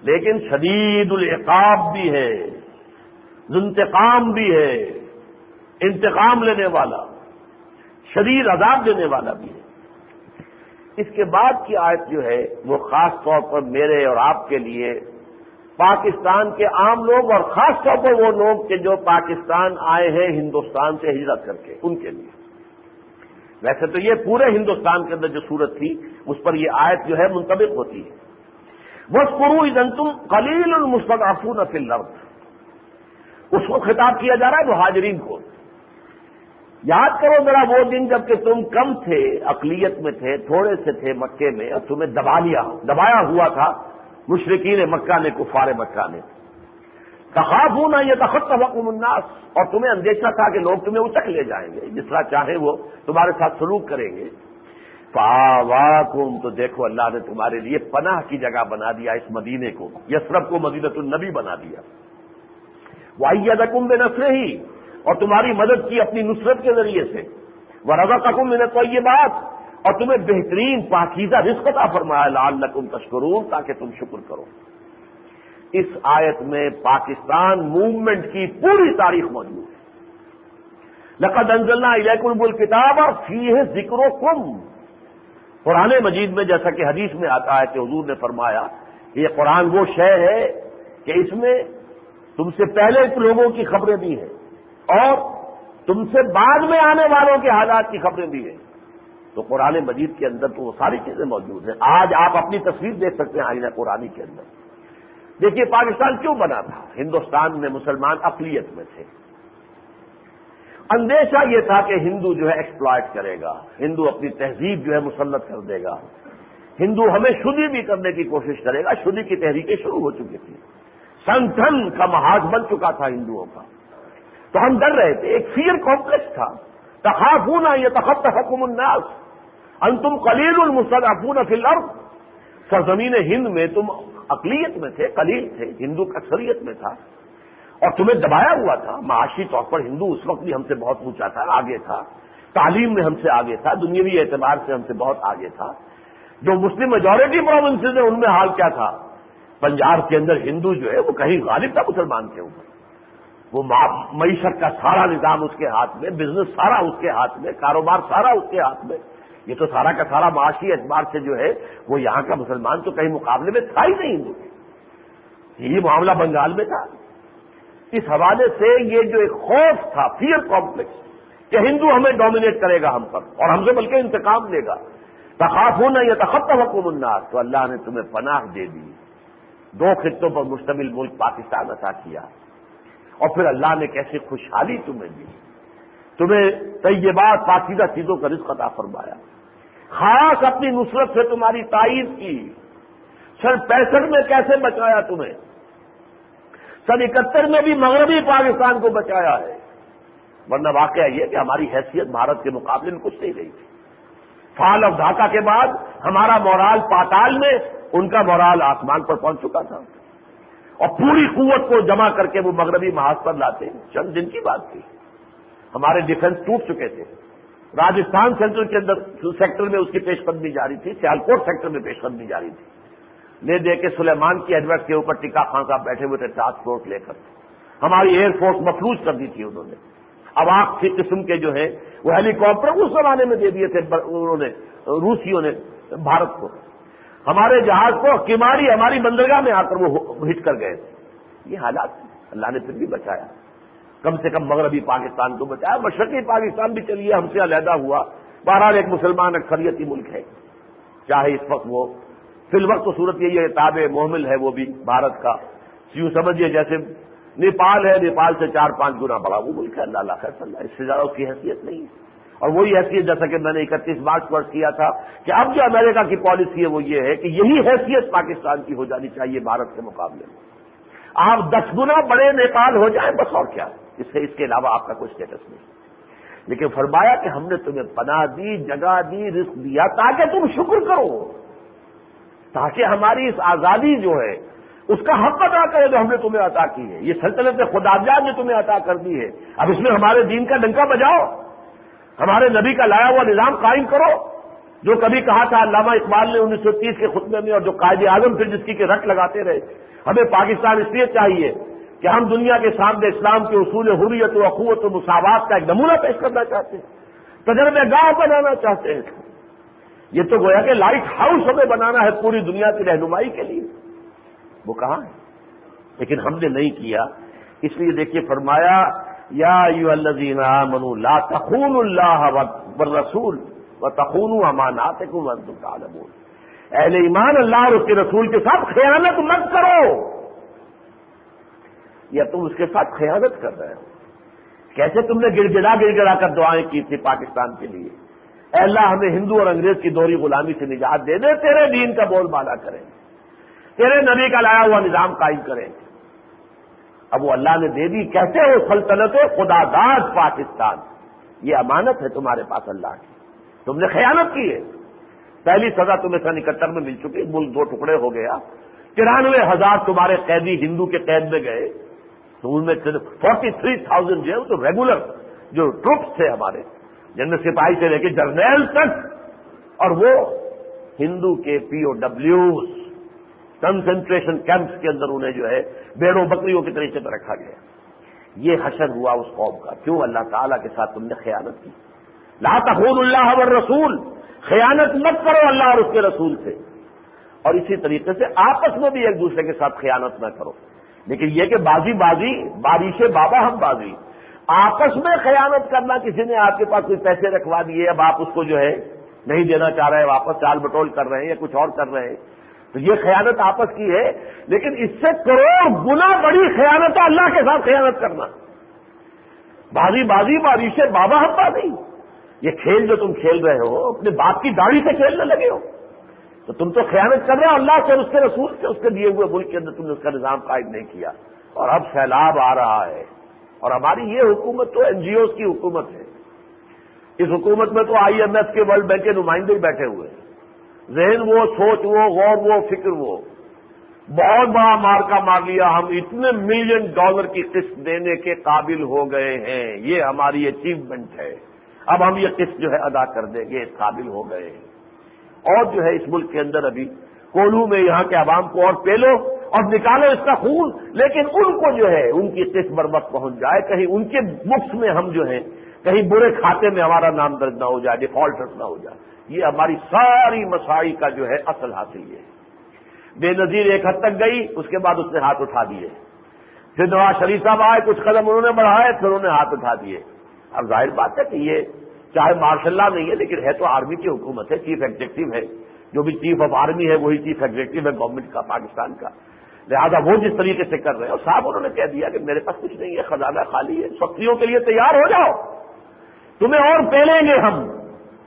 لیکن شدید العقاب بھی ہے، انتقام بھی ہے، انتقام لینے والا، شدید عذاب دینے والا بھی ہے۔ اس کے بعد کی آیت جو ہے، وہ خاص طور پر میرے اور آپ کے لیے، پاکستان کے عام لوگ اور خاص طور پر وہ لوگ کہ جو پاکستان آئے ہیں، ہندوستان سے ہجرت کر کے، ان کے لیے۔ ویسے تو یہ پورے ہندوستان کے اندر جو صورت تھی، اس پر یہ آیت جو ہے منتبک ہوتی ہے۔ وہ قرو ادن تم کلیل المستقافون فل لفظ اس کو خطاب کیا جا رہا ہے مہاجرین کو۔ یاد کرو ذرا وہ دن جبکہ تم کم تھے، اقلیت میں تھے، تھوڑے سے تھے مکے میں، اور تمہیں دبا لیا دبایا ہوا تھا مشرقین مکہ نے، کفار مکہ نے۔ تخاف ہونا یہ تخت تفقم الناس، اور تمہیں اندیشہ تھا کہ لوگ تمہیں اچک لے جائیں گے، جس طرح چاہیں وہ تمہارے ساتھ سلوک کریں گے۔ پاواکم تو دیکھو اللہ نے تمہارے لیے پناہ کی جگہ بنا دیا اس مدینے کو یسرف کو مدینت النبی بنا دیا۔ وہ رقم بے نسرے ہی اور تمہاری مدد کی اپنی نصرت کے ذریعے سے۔ وہ رضا تکم میں نے تو یہ بات اور تمہیں بہترین پاکیزہ رزق عطا فرمایا لال نقم تشکرون، تاکہ تم شکر کرو۔ اس آیت میں پاکستان موومنٹ کی پوری تاریخ موجود ہے۔ لقد انزلنا الیکم الکتاب اور فی ہے ذکر و کم قرآن مجید میں جیسا کہ حدیث میں آتا ہے کہ حضور نے فرمایا کہ یہ قرآن وہ شے ہے کہ اس میں تم سے پہلے لوگوں کی خبریں بھی ہیں اور تم سے بعد میں آنے والوں کے حالات کی خبریں بھی ہیں۔ تو قرآن مجید کے اندر تو وہ ساری چیزیں موجود ہیں۔ آج آپ اپنی تصویر دیکھ سکتے ہیں آئینہ قرآن کے اندر۔ دیکھیے پاکستان کیوں بنا تھا؟ ہندوستان میں مسلمان اقلیت میں تھے۔ اندیشہ یہ تھا کہ ہندو جو ہے ایکسپلائٹ کرے گا۔ ہندو اپنی تہذیب جو ہے مسلط کر دے گا۔ ہندو ہمیں شدی بھی کرنے کی کوشش کرے گا۔ شدی کی تحریکیں شروع ہو چکی تھی سنگھن کا محاذ بن چکا تھا ہندوؤں کا۔ تو ہم ڈر رہے تھے۔ ایک فیئر کمپلیکس تھا۔ تخافونا یہ تخت حکم الناس۔ انتم قلیل المسلفون فی الارض۔ سرزمین ہند میں تم اقلیت میں تھے، قلیل تھے، ہندو اکثریت میں تھا۔ اور تمہیں دبایا ہوا تھا، معاشی طور پر ہندو اس وقت بھی ہم سے بہت اونچا تھا، آگے تھا۔ تعلیم میں ہم سے آگے تھا، دنیاوی اعتبار سے ہم سے بہت آگے تھا۔ جو مسلم میجورٹی پروونسز ہیں، ان میں حال کیا تھا؟ پنجاب کے اندر ہندو جو ہے، وہ کہیں غالب تھا مسلمان کے اوپر۔ وہ معیشت کا سارا نظام اس کے ہاتھ میں بزنس سارا اس کے ہاتھ میں، کاروبار سارا اس کے ہاتھ میں۔ یہ تو سارا کا سارا معاشی اعتبار سے جو ہے، وہ یہاں کا مسلمان تو کہیں مقابلے میں تھا ہی نہیں۔ ہندو یہ معاملہ بنگال میں تھا۔ اس حوالے سے یہ جو ایک خوف تھا فیئر کمپلیکس کہ ہندو ہمیں ڈومینیٹ کرے گا ہم پر، اور ہم سے بلکہ انتقام لے گا۔ تخاف ہونا یا تخت حکم الناس، تو اللہ نے تمہیں پناہ دے دی۔ دو خطوں پر مشتمل ملک پاکستان عطا کیا۔ اور پھر اللہ نے کیسے خوشحالی تمہیں دی۔ تمہیں طیبات، پاکیزہ چیزوں کا رزق عطا فرمایا۔ خاص اپنی نصرت سے تمہاری تائید کی۔ سن پینسٹھ میں کیسے بچایا تمہیں؟ سن اکہتر میں بھی مغربی پاکستان کو بچایا ہے۔ ورنہ واقعہ یہ کہ ہماری حیثیت بھارت کے مقابلے میں کچھ نہیں رہی تھی۔ فال آف ڈھاکہ کے بعد ہمارا مورال پاتال میں ان کا مورال آسمان پر پہنچ چکا تھا۔ اور پوری قوت کو جمع کر کے وہ مغربی محاذ پر لاتے۔ چند دن کی بات تھی۔ ہمارے ڈیفنس ٹوٹ چکے تھے۔ راجستھان سینٹر کے اندر سیکٹر میں اس کی پیش قدمی جاری تھی، سیالکوٹ سیکٹر میں پیش قدمی جاری تھی۔ لے دے کے سلیمان کی ایڈوائس کے اوپر ٹکا خان صاحب بیٹھے ہوئے تھے ٹاسک فورس لے کر۔ ہماری ایئر فورس مفلوج کر دی تھی انہوں نے۔ اب آپ کی قسم کے جو ہے، وہ ہیلی کاپٹر اس زمانے میں دے دیے تھے انہوں نے، روسیوں نے، بھارت کو۔ ہمارے جہاز کو کماری ہماری بندرگاہ میں آ کر وہ ہٹ کر گئے۔ تھے یہ حالات اللہ نے پھر بھی بچایا۔ کم سے کم مغربی پاکستان کو بچایا۔ مشرقی پاکستان بھی چلیے، ہم سے علیحدہ ہوا۔ بہرحال ایک مسلمان اکثریتی ملک ہے۔ چاہے اس وقت وہ فی الوقت تو صورت یہی ہے تاب محمل ہے وہ بھی بھارت کا۔ یوں سمجھیے جیسے نیپال ہے، نیپال سے چار پانچ گنا بڑا وہ ملک ہے۔ اللہ اللہ خیر اللہ اس سے زیادہ اس کی حیثیت نہیں ہے۔ اور وہی حیثیت جیسا کہ میں نے اکتیس مارچ پر کیا تھا کہ اب جو امریکہ کی پالیسی ہے وہ یہ ہے کہ یہی حیثیت پاکستان کی ہو جانی چاہیے بھارت کے مقابلے میں۔ آپ دس گنا بڑے نیپال ہو جائیں، بس اور کیا۔ اس سے اس کے علاوہ آپ کا کوئی اسٹیٹس نہیں. لیکن فرمایا کہ ہم نے تمہیں پناہ دی، جگہ دی رسک دیا تاکہ تم شکر کرو، تاکہ ہماری اس آزادی جو ہے، اس کا حق ادا کرے جو ہم نے تمہیں عطا کی ہے۔ یہ سلطنت خدا نے تمہیں عطا کر دی ہے۔ اب اس میں ہمارے دین کا ڈنکا بجاؤ، ہمارے نبی کا لایا ہوا نظام قائم کرو۔ جو کبھی کہا تھا علامہ اقبال نے انیس سو تیس کے خطبے میں اور جو قائد اعظم پھر جس کی کہ رٹ لگاتے رہے، ہمیں پاکستان اس لیے چاہیے کہ ہم دنیا کے سامنے اسلام کے اصول حریت و اخوت و مساوات کا ایک نمونہ پیش کرنا چاہتے ہیں، تجربے گاؤں بنانا چاہتے ہیں۔ یہ تو گویا کہ لائٹ ہاؤس ہمیں بنانا ہے پوری دنیا کی رہنمائی کے لیے۔ وہ کہاں ہے؟ لیکن ہم نے نہیں کیا۔ اس لیے دیکھیے فرمایا، یا یو اللہ منو لا تخون اللہ رسول و تخون امانات اہل ایمان اللہ اور اس کے رسول کے ساتھ خیانت مت کرو۔ یا تم اس کے ساتھ خیانت کر رہے ہو؟ کیسے تم نے گڑ گڑا گڑ گڑا کر دعائیں کی تھی پاکستان کے لیے؟ اے اللہ، ہمیں ہندو اور انگریز کی دوری غلامی سے نجات دے دے، تیرے دین کا بول بالا کریں، تیرے نبی کا لایا ہوا نظام قائم کریں۔ اب وہ اللہ نے دے دی کہتے ہو سلطنت خدا داد پاکستان؟ یہ امانت ہے تمہارے پاس اللہ کی۔ تم نے خیانت کی ہے۔ پہلی سزا تمہیں سن اکہتر میں مل چکی، ملک دو ٹکڑے ہو گیا۔ ترانوے ہزار تمہارے قیدی ہندو کے قید میں گئے۔ تو ان میں فورٹی تھری تھاؤزینڈ جو ہے وہ تو ریگولر جو ٹروپس تھے ہمارے۔ جن سپاہی سے لے کے جرنیل تک۔ اور وہ ہندو کے پی او ڈبلوز کنسنٹریشن کیمپس کے اندر انہیں جو ہے بیڑوں بکریوں کے طریقے پر رکھا گیا۔ یہ حشر ہوا اس قوم کا۔ کیوں؟ اللہ تعالیٰ کے ساتھ تم نے خیانت کی۔ لا تخون اللہ اور رسول خیانت مت کرو اللہ اور اس کے رسول سے۔ اور اسی طریقے سے آپس میں بھی ایک دوسرے کے ساتھ خیانت نہ کرو۔ لیکن یہ کہ بازی بازی، بارش بابا ہم بازی۔ آپس میں خیانت کرنا کسی نے آپ کے پاس کوئی پیسے رکھوا دیے، اب آپ اس کو جو ہے نہیں دینا چاہ رہے ہیں واپس چال بٹول کر رہے ہیں یا کچھ اور کر رہے ہیں۔ تو یہ خیانت آپس کی ہے، لیکن اس سے کروڑ گنا بڑی خیانت ہے اللہ کے ساتھ خیانت کرنا۔ بازی بازی بازی سے بابا ہپا نہیں یہ کھیل جو تم کھیل رہے ہو، اپنے باپ کی داڑھی سے کھیلنے لگے ہو۔ تو تم تو خیانت کر رہے ہو اللہ سے اس کے رسول سے، اس کے دیے ہوئے ملک کے اندر تم نے اس کا نظام قائم نہیں کیا۔ اور اب سیلاب آ رہا ہے۔ اور ہماری یہ حکومت تو این جی اوز کی حکومت ہے۔ اس حکومت میں تو آئی ایم ایف کے ورلڈ بینک کے نمائندے بیٹھے ہوئے ہیں۔ ذہن وہ، سوچ وہ، غور وہ، فکر وہ۔ بہت بڑا مارکا مار لیا۔ ہم اتنے ملین ڈالر کی قسط دینے کے قابل ہو گئے ہیں۔ یہ ہماری اچیومنٹ ہے۔ اب ہم یہ قسط جو ہے ادا کر دیں گے، قابل ہو گئے ہیں۔ اور جو ہے اس ملک کے اندر ابھی کولو میں یہاں کے عوام کو اور پیلو اور نکالو اس کا خون، لیکن ان کو جو ہے، ان کی قسط بر وقت پہنچ جائے، کہیں ان کے مفت میں ہم جو ہیں، کہیں برے کھاتے میں ہمارا نام درج نہ ہو جائے ڈیفالٹ نہ ہو جائے۔ یہ ہماری ساری مسائی کا جو ہے اصل حاصل یہ ہے۔ بے نظیر ایک حد تک گئی، اس کے بعد اس نے ہاتھ اٹھا دیے۔ پھر نواز شریف صاحب آئے، کچھ قدم انہوں نے بڑھائے، پھر انہوں نے ہاتھ اٹھا دیے۔ اب ظاہر بات ہے کہ یہ چاہے مارشل اللہ نہیں ہے، لیکن ہے تو آرمی کی حکومت ہے، چیف ایگزیکٹو ہے۔ جو بھی چیف آف آرمی ہے، وہی چیف ایگزیکٹو ہے گورنمنٹ کا، پاکستان کا۔ لہٰذا وہ جس طریقے سے کر رہے ہیں، اور صاحب انہوں نے کہہ دیا کہ میرے پاس کچھ نہیں ہے، خزانہ خالی ہے سختیوں کے لیے تیار ہو جاؤ۔ تمہیں اور پھیلیں گے ہم،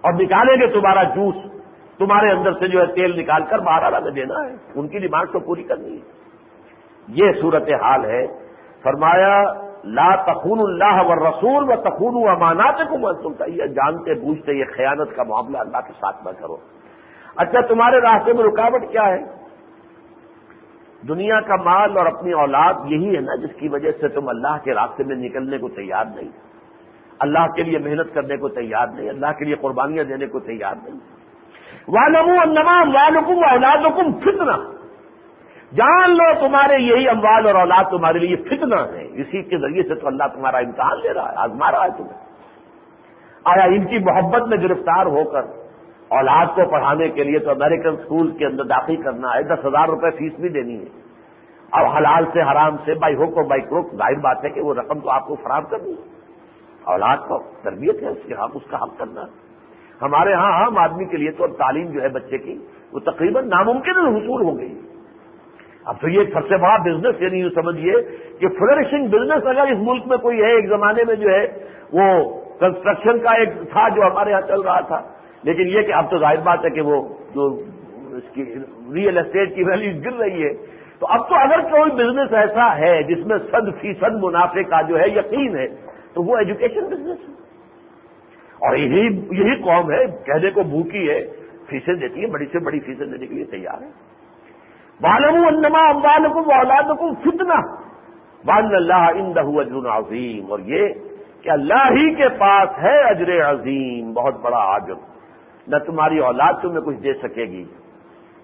اور نکالیں گے تمہارا جوس۔ تمہارے اندر سے جو ہے تیل نکال کر باہر والا دینا ہے۔ ان کی ڈیمانڈ تو پوری کرنی ہے۔ یہ صورت حال ہے۔ فرمایا لا تخون اللہ و رسول و تخون و امانات کو محسوس یہ جانتے بوجھتے یہ خیانت کا معاملہ اللہ کے ساتھ نہ کرو۔ اچھا تمہارے راستے میں رکاوٹ کیا ہے؟ دنیا کا مال اور اپنی اولاد یہی ہے نا جس کی وجہ سے تم اللہ کے راستے میں نکلنے کو تیار نہیں۔ اللہ کے لیے محنت کرنے کو تیار نہیں، اللہ کے لیے قربانیاں دینے کو تیار نہیں۔ والم النمام والکم اولادکم فتنہ جان لو تمہارے یہی اموال اور اولاد تمہارے لیے فتنہ ہے۔ اسی کے ذریعے سے تو اللہ تمہارا امتحان لے رہا ہے، آزما رہا ہے تمہیں۔ آیا ان کی محبت میں گرفتار ہو کر اولاد کو پڑھانے کے لیے تو امریکن اسکول کے اندر داخل کرنا ہے، دس ہزار روپے فیس بھی دینی ہے۔ اب حلال سے حرام سے بائی ہوک اور بائی کروک ظاہر بات ہے کہ وہ رقم تو آپ کو فراہم کرنی ہے۔ اولاد کو تربیت ہے اس کے حق اس کا حق کرنا ہمارے ہاں عام آدمی کے لیے تو تعلیم جو ہے بچے کی، وہ تقریباً ناممکن حصول ہو گئی۔ اب تو یہ سب سے بڑا بزنس یعنی یوں سمجھیے کہ فلرشنگ بزنس اگر اس ملک میں کوئی ہے، ایک زمانے میں جو ہے، وہ کنسٹرکشن کا ایک تھا جو ہمارے یہاں چل رہا تھا۔ لیکن یہ کہ اب تو ظاہر بات ہے کہ وہ جو اس کی ریئل اسٹیٹ کی ویلو گر رہی ہے۔ تو اب تو اگر کوئی بزنس ایسا ہے جس میں صد فیصد منافع کا جو ہے یقین ہے، تو وہ ایجوکیشن بزنس ہے۔ اور یہی یہی قوم ہے، کہنے کو بھوکی ہے فیسیں دیتی ہے، بڑی سے بڑی فیسیں دینے کے لیے تیار ہے۔ بالم انما امبالکم اولادکم فتنہ بال اللہ اندہ اجر عظیم اور یہ کہ اللہ ہی کے پاس ہے اجر عظیم، بہت بڑا عجب نہ تمہاری اولاد تمہیں کچھ دے سکے گی۔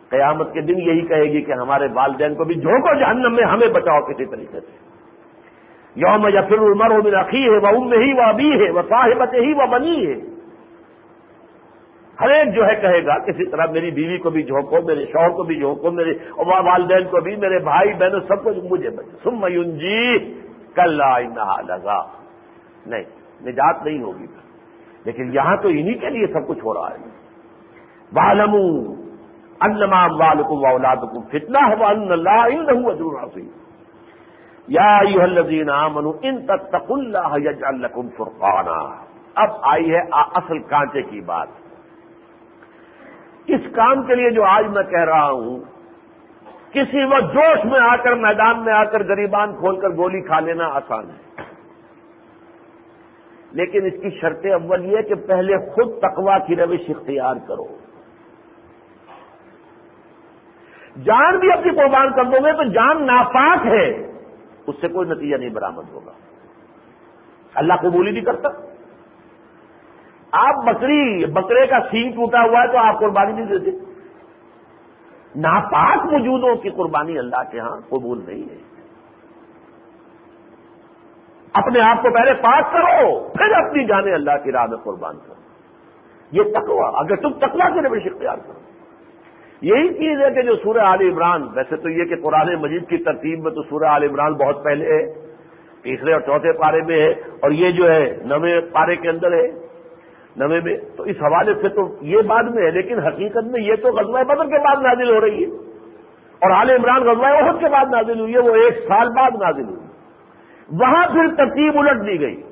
قیامت کے دن یہی کہے گی کہ ہمارے والدین کو بھی جھونکو، جہنم میں ہمیں بچاؤ کسی طریقے سے۔ یوم یا پھر عمر و ہے وہ ام ہی وہ ابھی ہے وہ صاحبت ہی وہ بنی ہے ہر ایک جو ہے کہے گا، کسی طرح میری بیوی کو بھی جھونکو میرے شوہر کو بھی جھونکو میرے والدین کو بھی، میرے بھائی بہنوں سب کو مجھے سم جی کل لگا۔ نہیں، نجات نہیں ہوگی۔ لیکن یہاں تو انہی کے لیے سب کچھ ہو رہا ہے۔ بالم انما والکم اولادکم فتنہ وان اللہ یا الذین آمنوا ان تتقوا اللہ یجعل لكم فرقانا۔ اب آئی ہے اصل کانٹے کی بات۔ اس کام کے لیے جو آج میں کہہ رہا ہوں؟ کسی وقت جوش میں آ کر میدان میں آ کر گریبان کھول کر گولی کھا لینا آسان ہے۔ لیکن اس کی شرط اول یہ کہ پہلے خود تقوا کی روش اختیار کرو۔ جان بھی اپنی قربان کر دو گے تو جان ناپاک ہے، اس سے کوئی نتیجہ نہیں برامد ہوگا۔ اللہ قبول ہی نہیں کرتا۔ آپ بکری، بکرے کا سینگ ٹوٹا ہوا ہے تو آپ قربانی نہیں دیتے۔ ناپاک موجودوں کی قربانی اللہ کے ہاں قبول نہیں ہے۔ اپنے آپ کو پہلے پاک کرو، پھر اپنی جانے اللہ کی راہ میں قربان کرو۔ یہ تکوا اگر تم تکوا کے روش اختیار کرو۔ یہی چیز ہے کہ جو سورہ عال عمران، ویسے تو یہ کہ قرآن مجید کی ترتیب میں تو سورہ عال عمران بہت پہلے ہے، تیسرے اور چوتھے پارے میں ہے، اور یہ جو ہے نویں پارے کے اندر ہے۔ نویں میں۔ تو اس حوالے سے تو یہ بعد میں ہے، لیکن حقیقت میں یہ تو غزوہ بدر کے بعد نازل ہو رہی ہے۔ اور عال عمران غزوہ عہد کے بعد نازل ہوئی ہے، وہ ایک سال بعد نازل ہوئی۔ وہاں پھر ترتیب الٹ دی گئی۔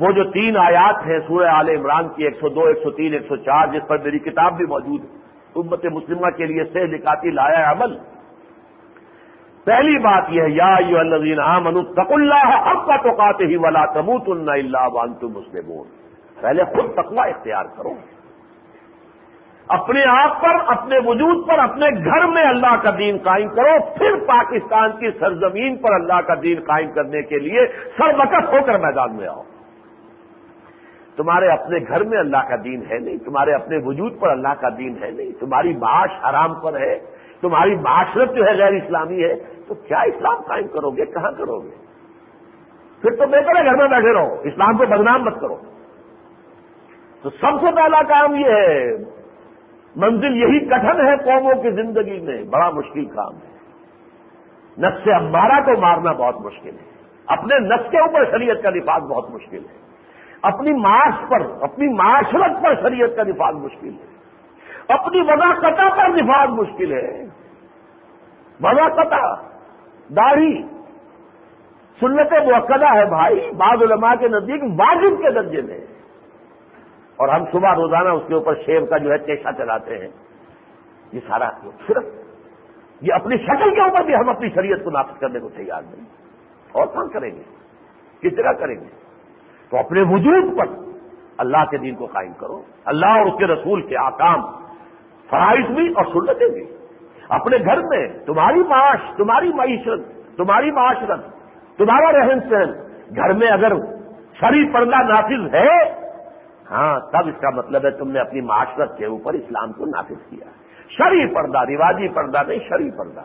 وہ جو تین آیات ہیں سورہ عال عمران کی، ایک سو دو، ایک سو تین، ایک سو چار، جس پر میری کتاب بھی موجود ہے۔ امت مسلمہ کے لیے سے لکھاتی لایا عمل۔ پہلی بات یہ ہے، یا یو الزین من تق اللہ اب کا تو ہی ولا تموت اللہ وان تم مسلم پہلے خود تقوا اختیار کرو۔ اپنے آپ پر، اپنے وجود پر، اپنے گھر میں اللہ کا دین قائم کرو۔ پھر پاکستان کی سرزمین پر اللہ کا دین قائم کرنے کے لیے سر ہو کر میدان میں آؤ۔ تمہارے اپنے گھر میں اللہ کا دین ہے نہیں، تمہارے اپنے وجود پر اللہ کا دین ہے نہیں۔ تمہاری معاش حرام پر ہے، تمہاری معاشرت جو ہے غیر اسلامی ہے۔ تو کیا اسلام قائم کرو گے؟ کہاں کرو گے؟ پھر تو بہتر ہے گھر میں بیٹھے رہو۔ اسلام کو بدنام مت کرو۔ تو سب سے پہلا کام یہ ہے، منزل یہی کٹن ہے قوموں کی زندگی میں، بڑا مشکل کام ہے۔ نقش امارا کو مارنا بہت مشکل ہے۔ اپنے نقش کے اوپر شریعت کا نفاذ بہت مشکل ہے۔ اپنی معاش پر، اپنی معاشرت پر شریعت کا نفاذ مشکل ہے۔ اپنی وضا پر نفاذ مشکل ہے۔ وضا داڑھی۔ سنت موقع ہے بھائی، بعض علماء کے نزدیک واجب کے درجے میں۔ اور ہم صبح روزانہ اس کے اوپر شیو کا جو ہے چیشا چلاتے ہیں۔ یہ سارا صرف یہ اپنی شکل کے اوپر بھی ہم اپنی شریعت کو نافذ کرنے کو تیار نہیں۔ اور کون کریں گے؟ کس طرح کریں گے؟ تو اپنے وجود پر اللہ کے دین کو قائم کرو۔ اللہ اور اس کے رسول کے آکام فرائض بھی اور سنتیں بھی۔ اپنے گھر میں تمہاری معاش، تمہاری معیشت، تمہاری معاشرت، تمہارا رہن سہن۔ گھر میں اگر شری پردہ نافذ ہے ہاں تب اس کا مطلب ہے تم نے اپنی معاشرت کے اوپر اسلام کو نافذ کیا۔ شری پردہ، رواجی پردہ نہیں شری پردہ۔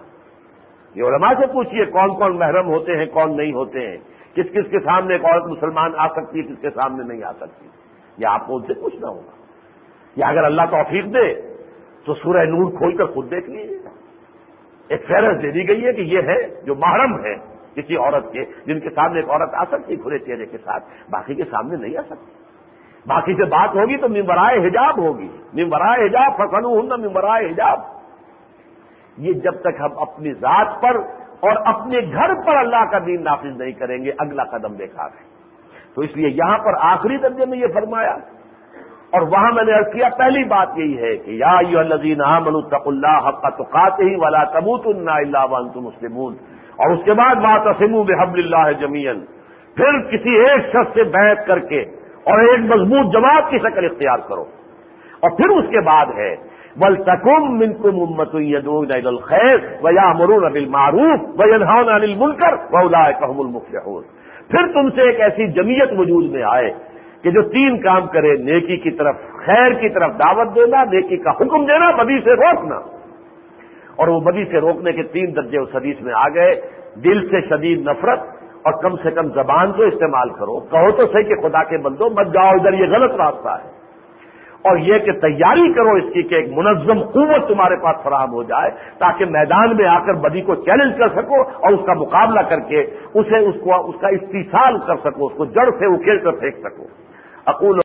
یہ علماء سے پوچھیے کون کون محرم ہوتے ہیں، کون نہیں ہوتے ہیں۔ کس کس کے سامنے ایک عورت مسلمان آ سکتی ہے، کس کے سامنے نہیں آ سکتی۔ یہ آپ کو ان سے پوچھنا ہوگا۔ یا اگر اللہ توفیق دے، تو سورہ نور کھول کر خود دیکھ لیجیے ایک فہرست دے دی گئی ہے کہ یہ ہے جو محرم ہے، کسی عورت کے، جن کے سامنے ایک عورت آ سکتی کھلے چہرے کے ساتھ، باقی کے سامنے نہیں آ سکتی۔ باقی سے بات ہوگی تو ممبرائے حجاب ہوگی۔ ممبرائے حجاب فسن ہوں ممبرائے حجاب۔ یہ جب تک ہم اپنی ذات پر اور اپنے گھر پر اللہ کا دین نافذ نہیں کریں گے، اگلا قدم دیکھا ہے۔ تو اس لیے یہاں پر آخری درجے میں یہ فرمایا۔ اور وہاں میں نے ارد کیا، پہلی بات یہی ہے کہ یا الزین منتق اللہ حق کا تو ہی والا تبوت اللہ ون مسلمون۔ اور اس کے بعد بات اسم بحب اللہ جمین پھر کسی ایک شخص سے بیٹھ کر کے اور ایک مضبوط جماعت کی شکل اختیار کرو۔ اور پھر اس کے بعد ہے بل تکم من کو ممت الخیر و یا مرون ابل معروف و ینہون انل منکر و کہم المفلحون۔ پھر تم سے ایک ایسی جمیت وجود میں آئے کہ جو تین کام کرے، نیکی کی طرف خیر کی طرف دعوت دینا، نیکی کا حکم دینا، بدی سے روکنا۔ اور وہ بدی سے روکنے کے تین درجے اس حدیث میں آ گئے، دل سے شدید نفرت اور کم سے کم زبان کو استعمال کرو۔ کہو تو صحیح کہ خدا کے بندو، مت جاؤ، ادھر یہ غلط راستہ ہے۔ اور یہ کہ تیاری کرو اس کی کہ ایک منظم قوت تمہارے پاس فراہم ہو جائے تاکہ میدان میں آ کر بدی کو چیلنج کر سکو اور اس کا مقابلہ کر کے اسے اس کو اس کا استحصال کر سکو، اس کو جڑ سے اکھیڑ کر پھینک سکو۔ اقول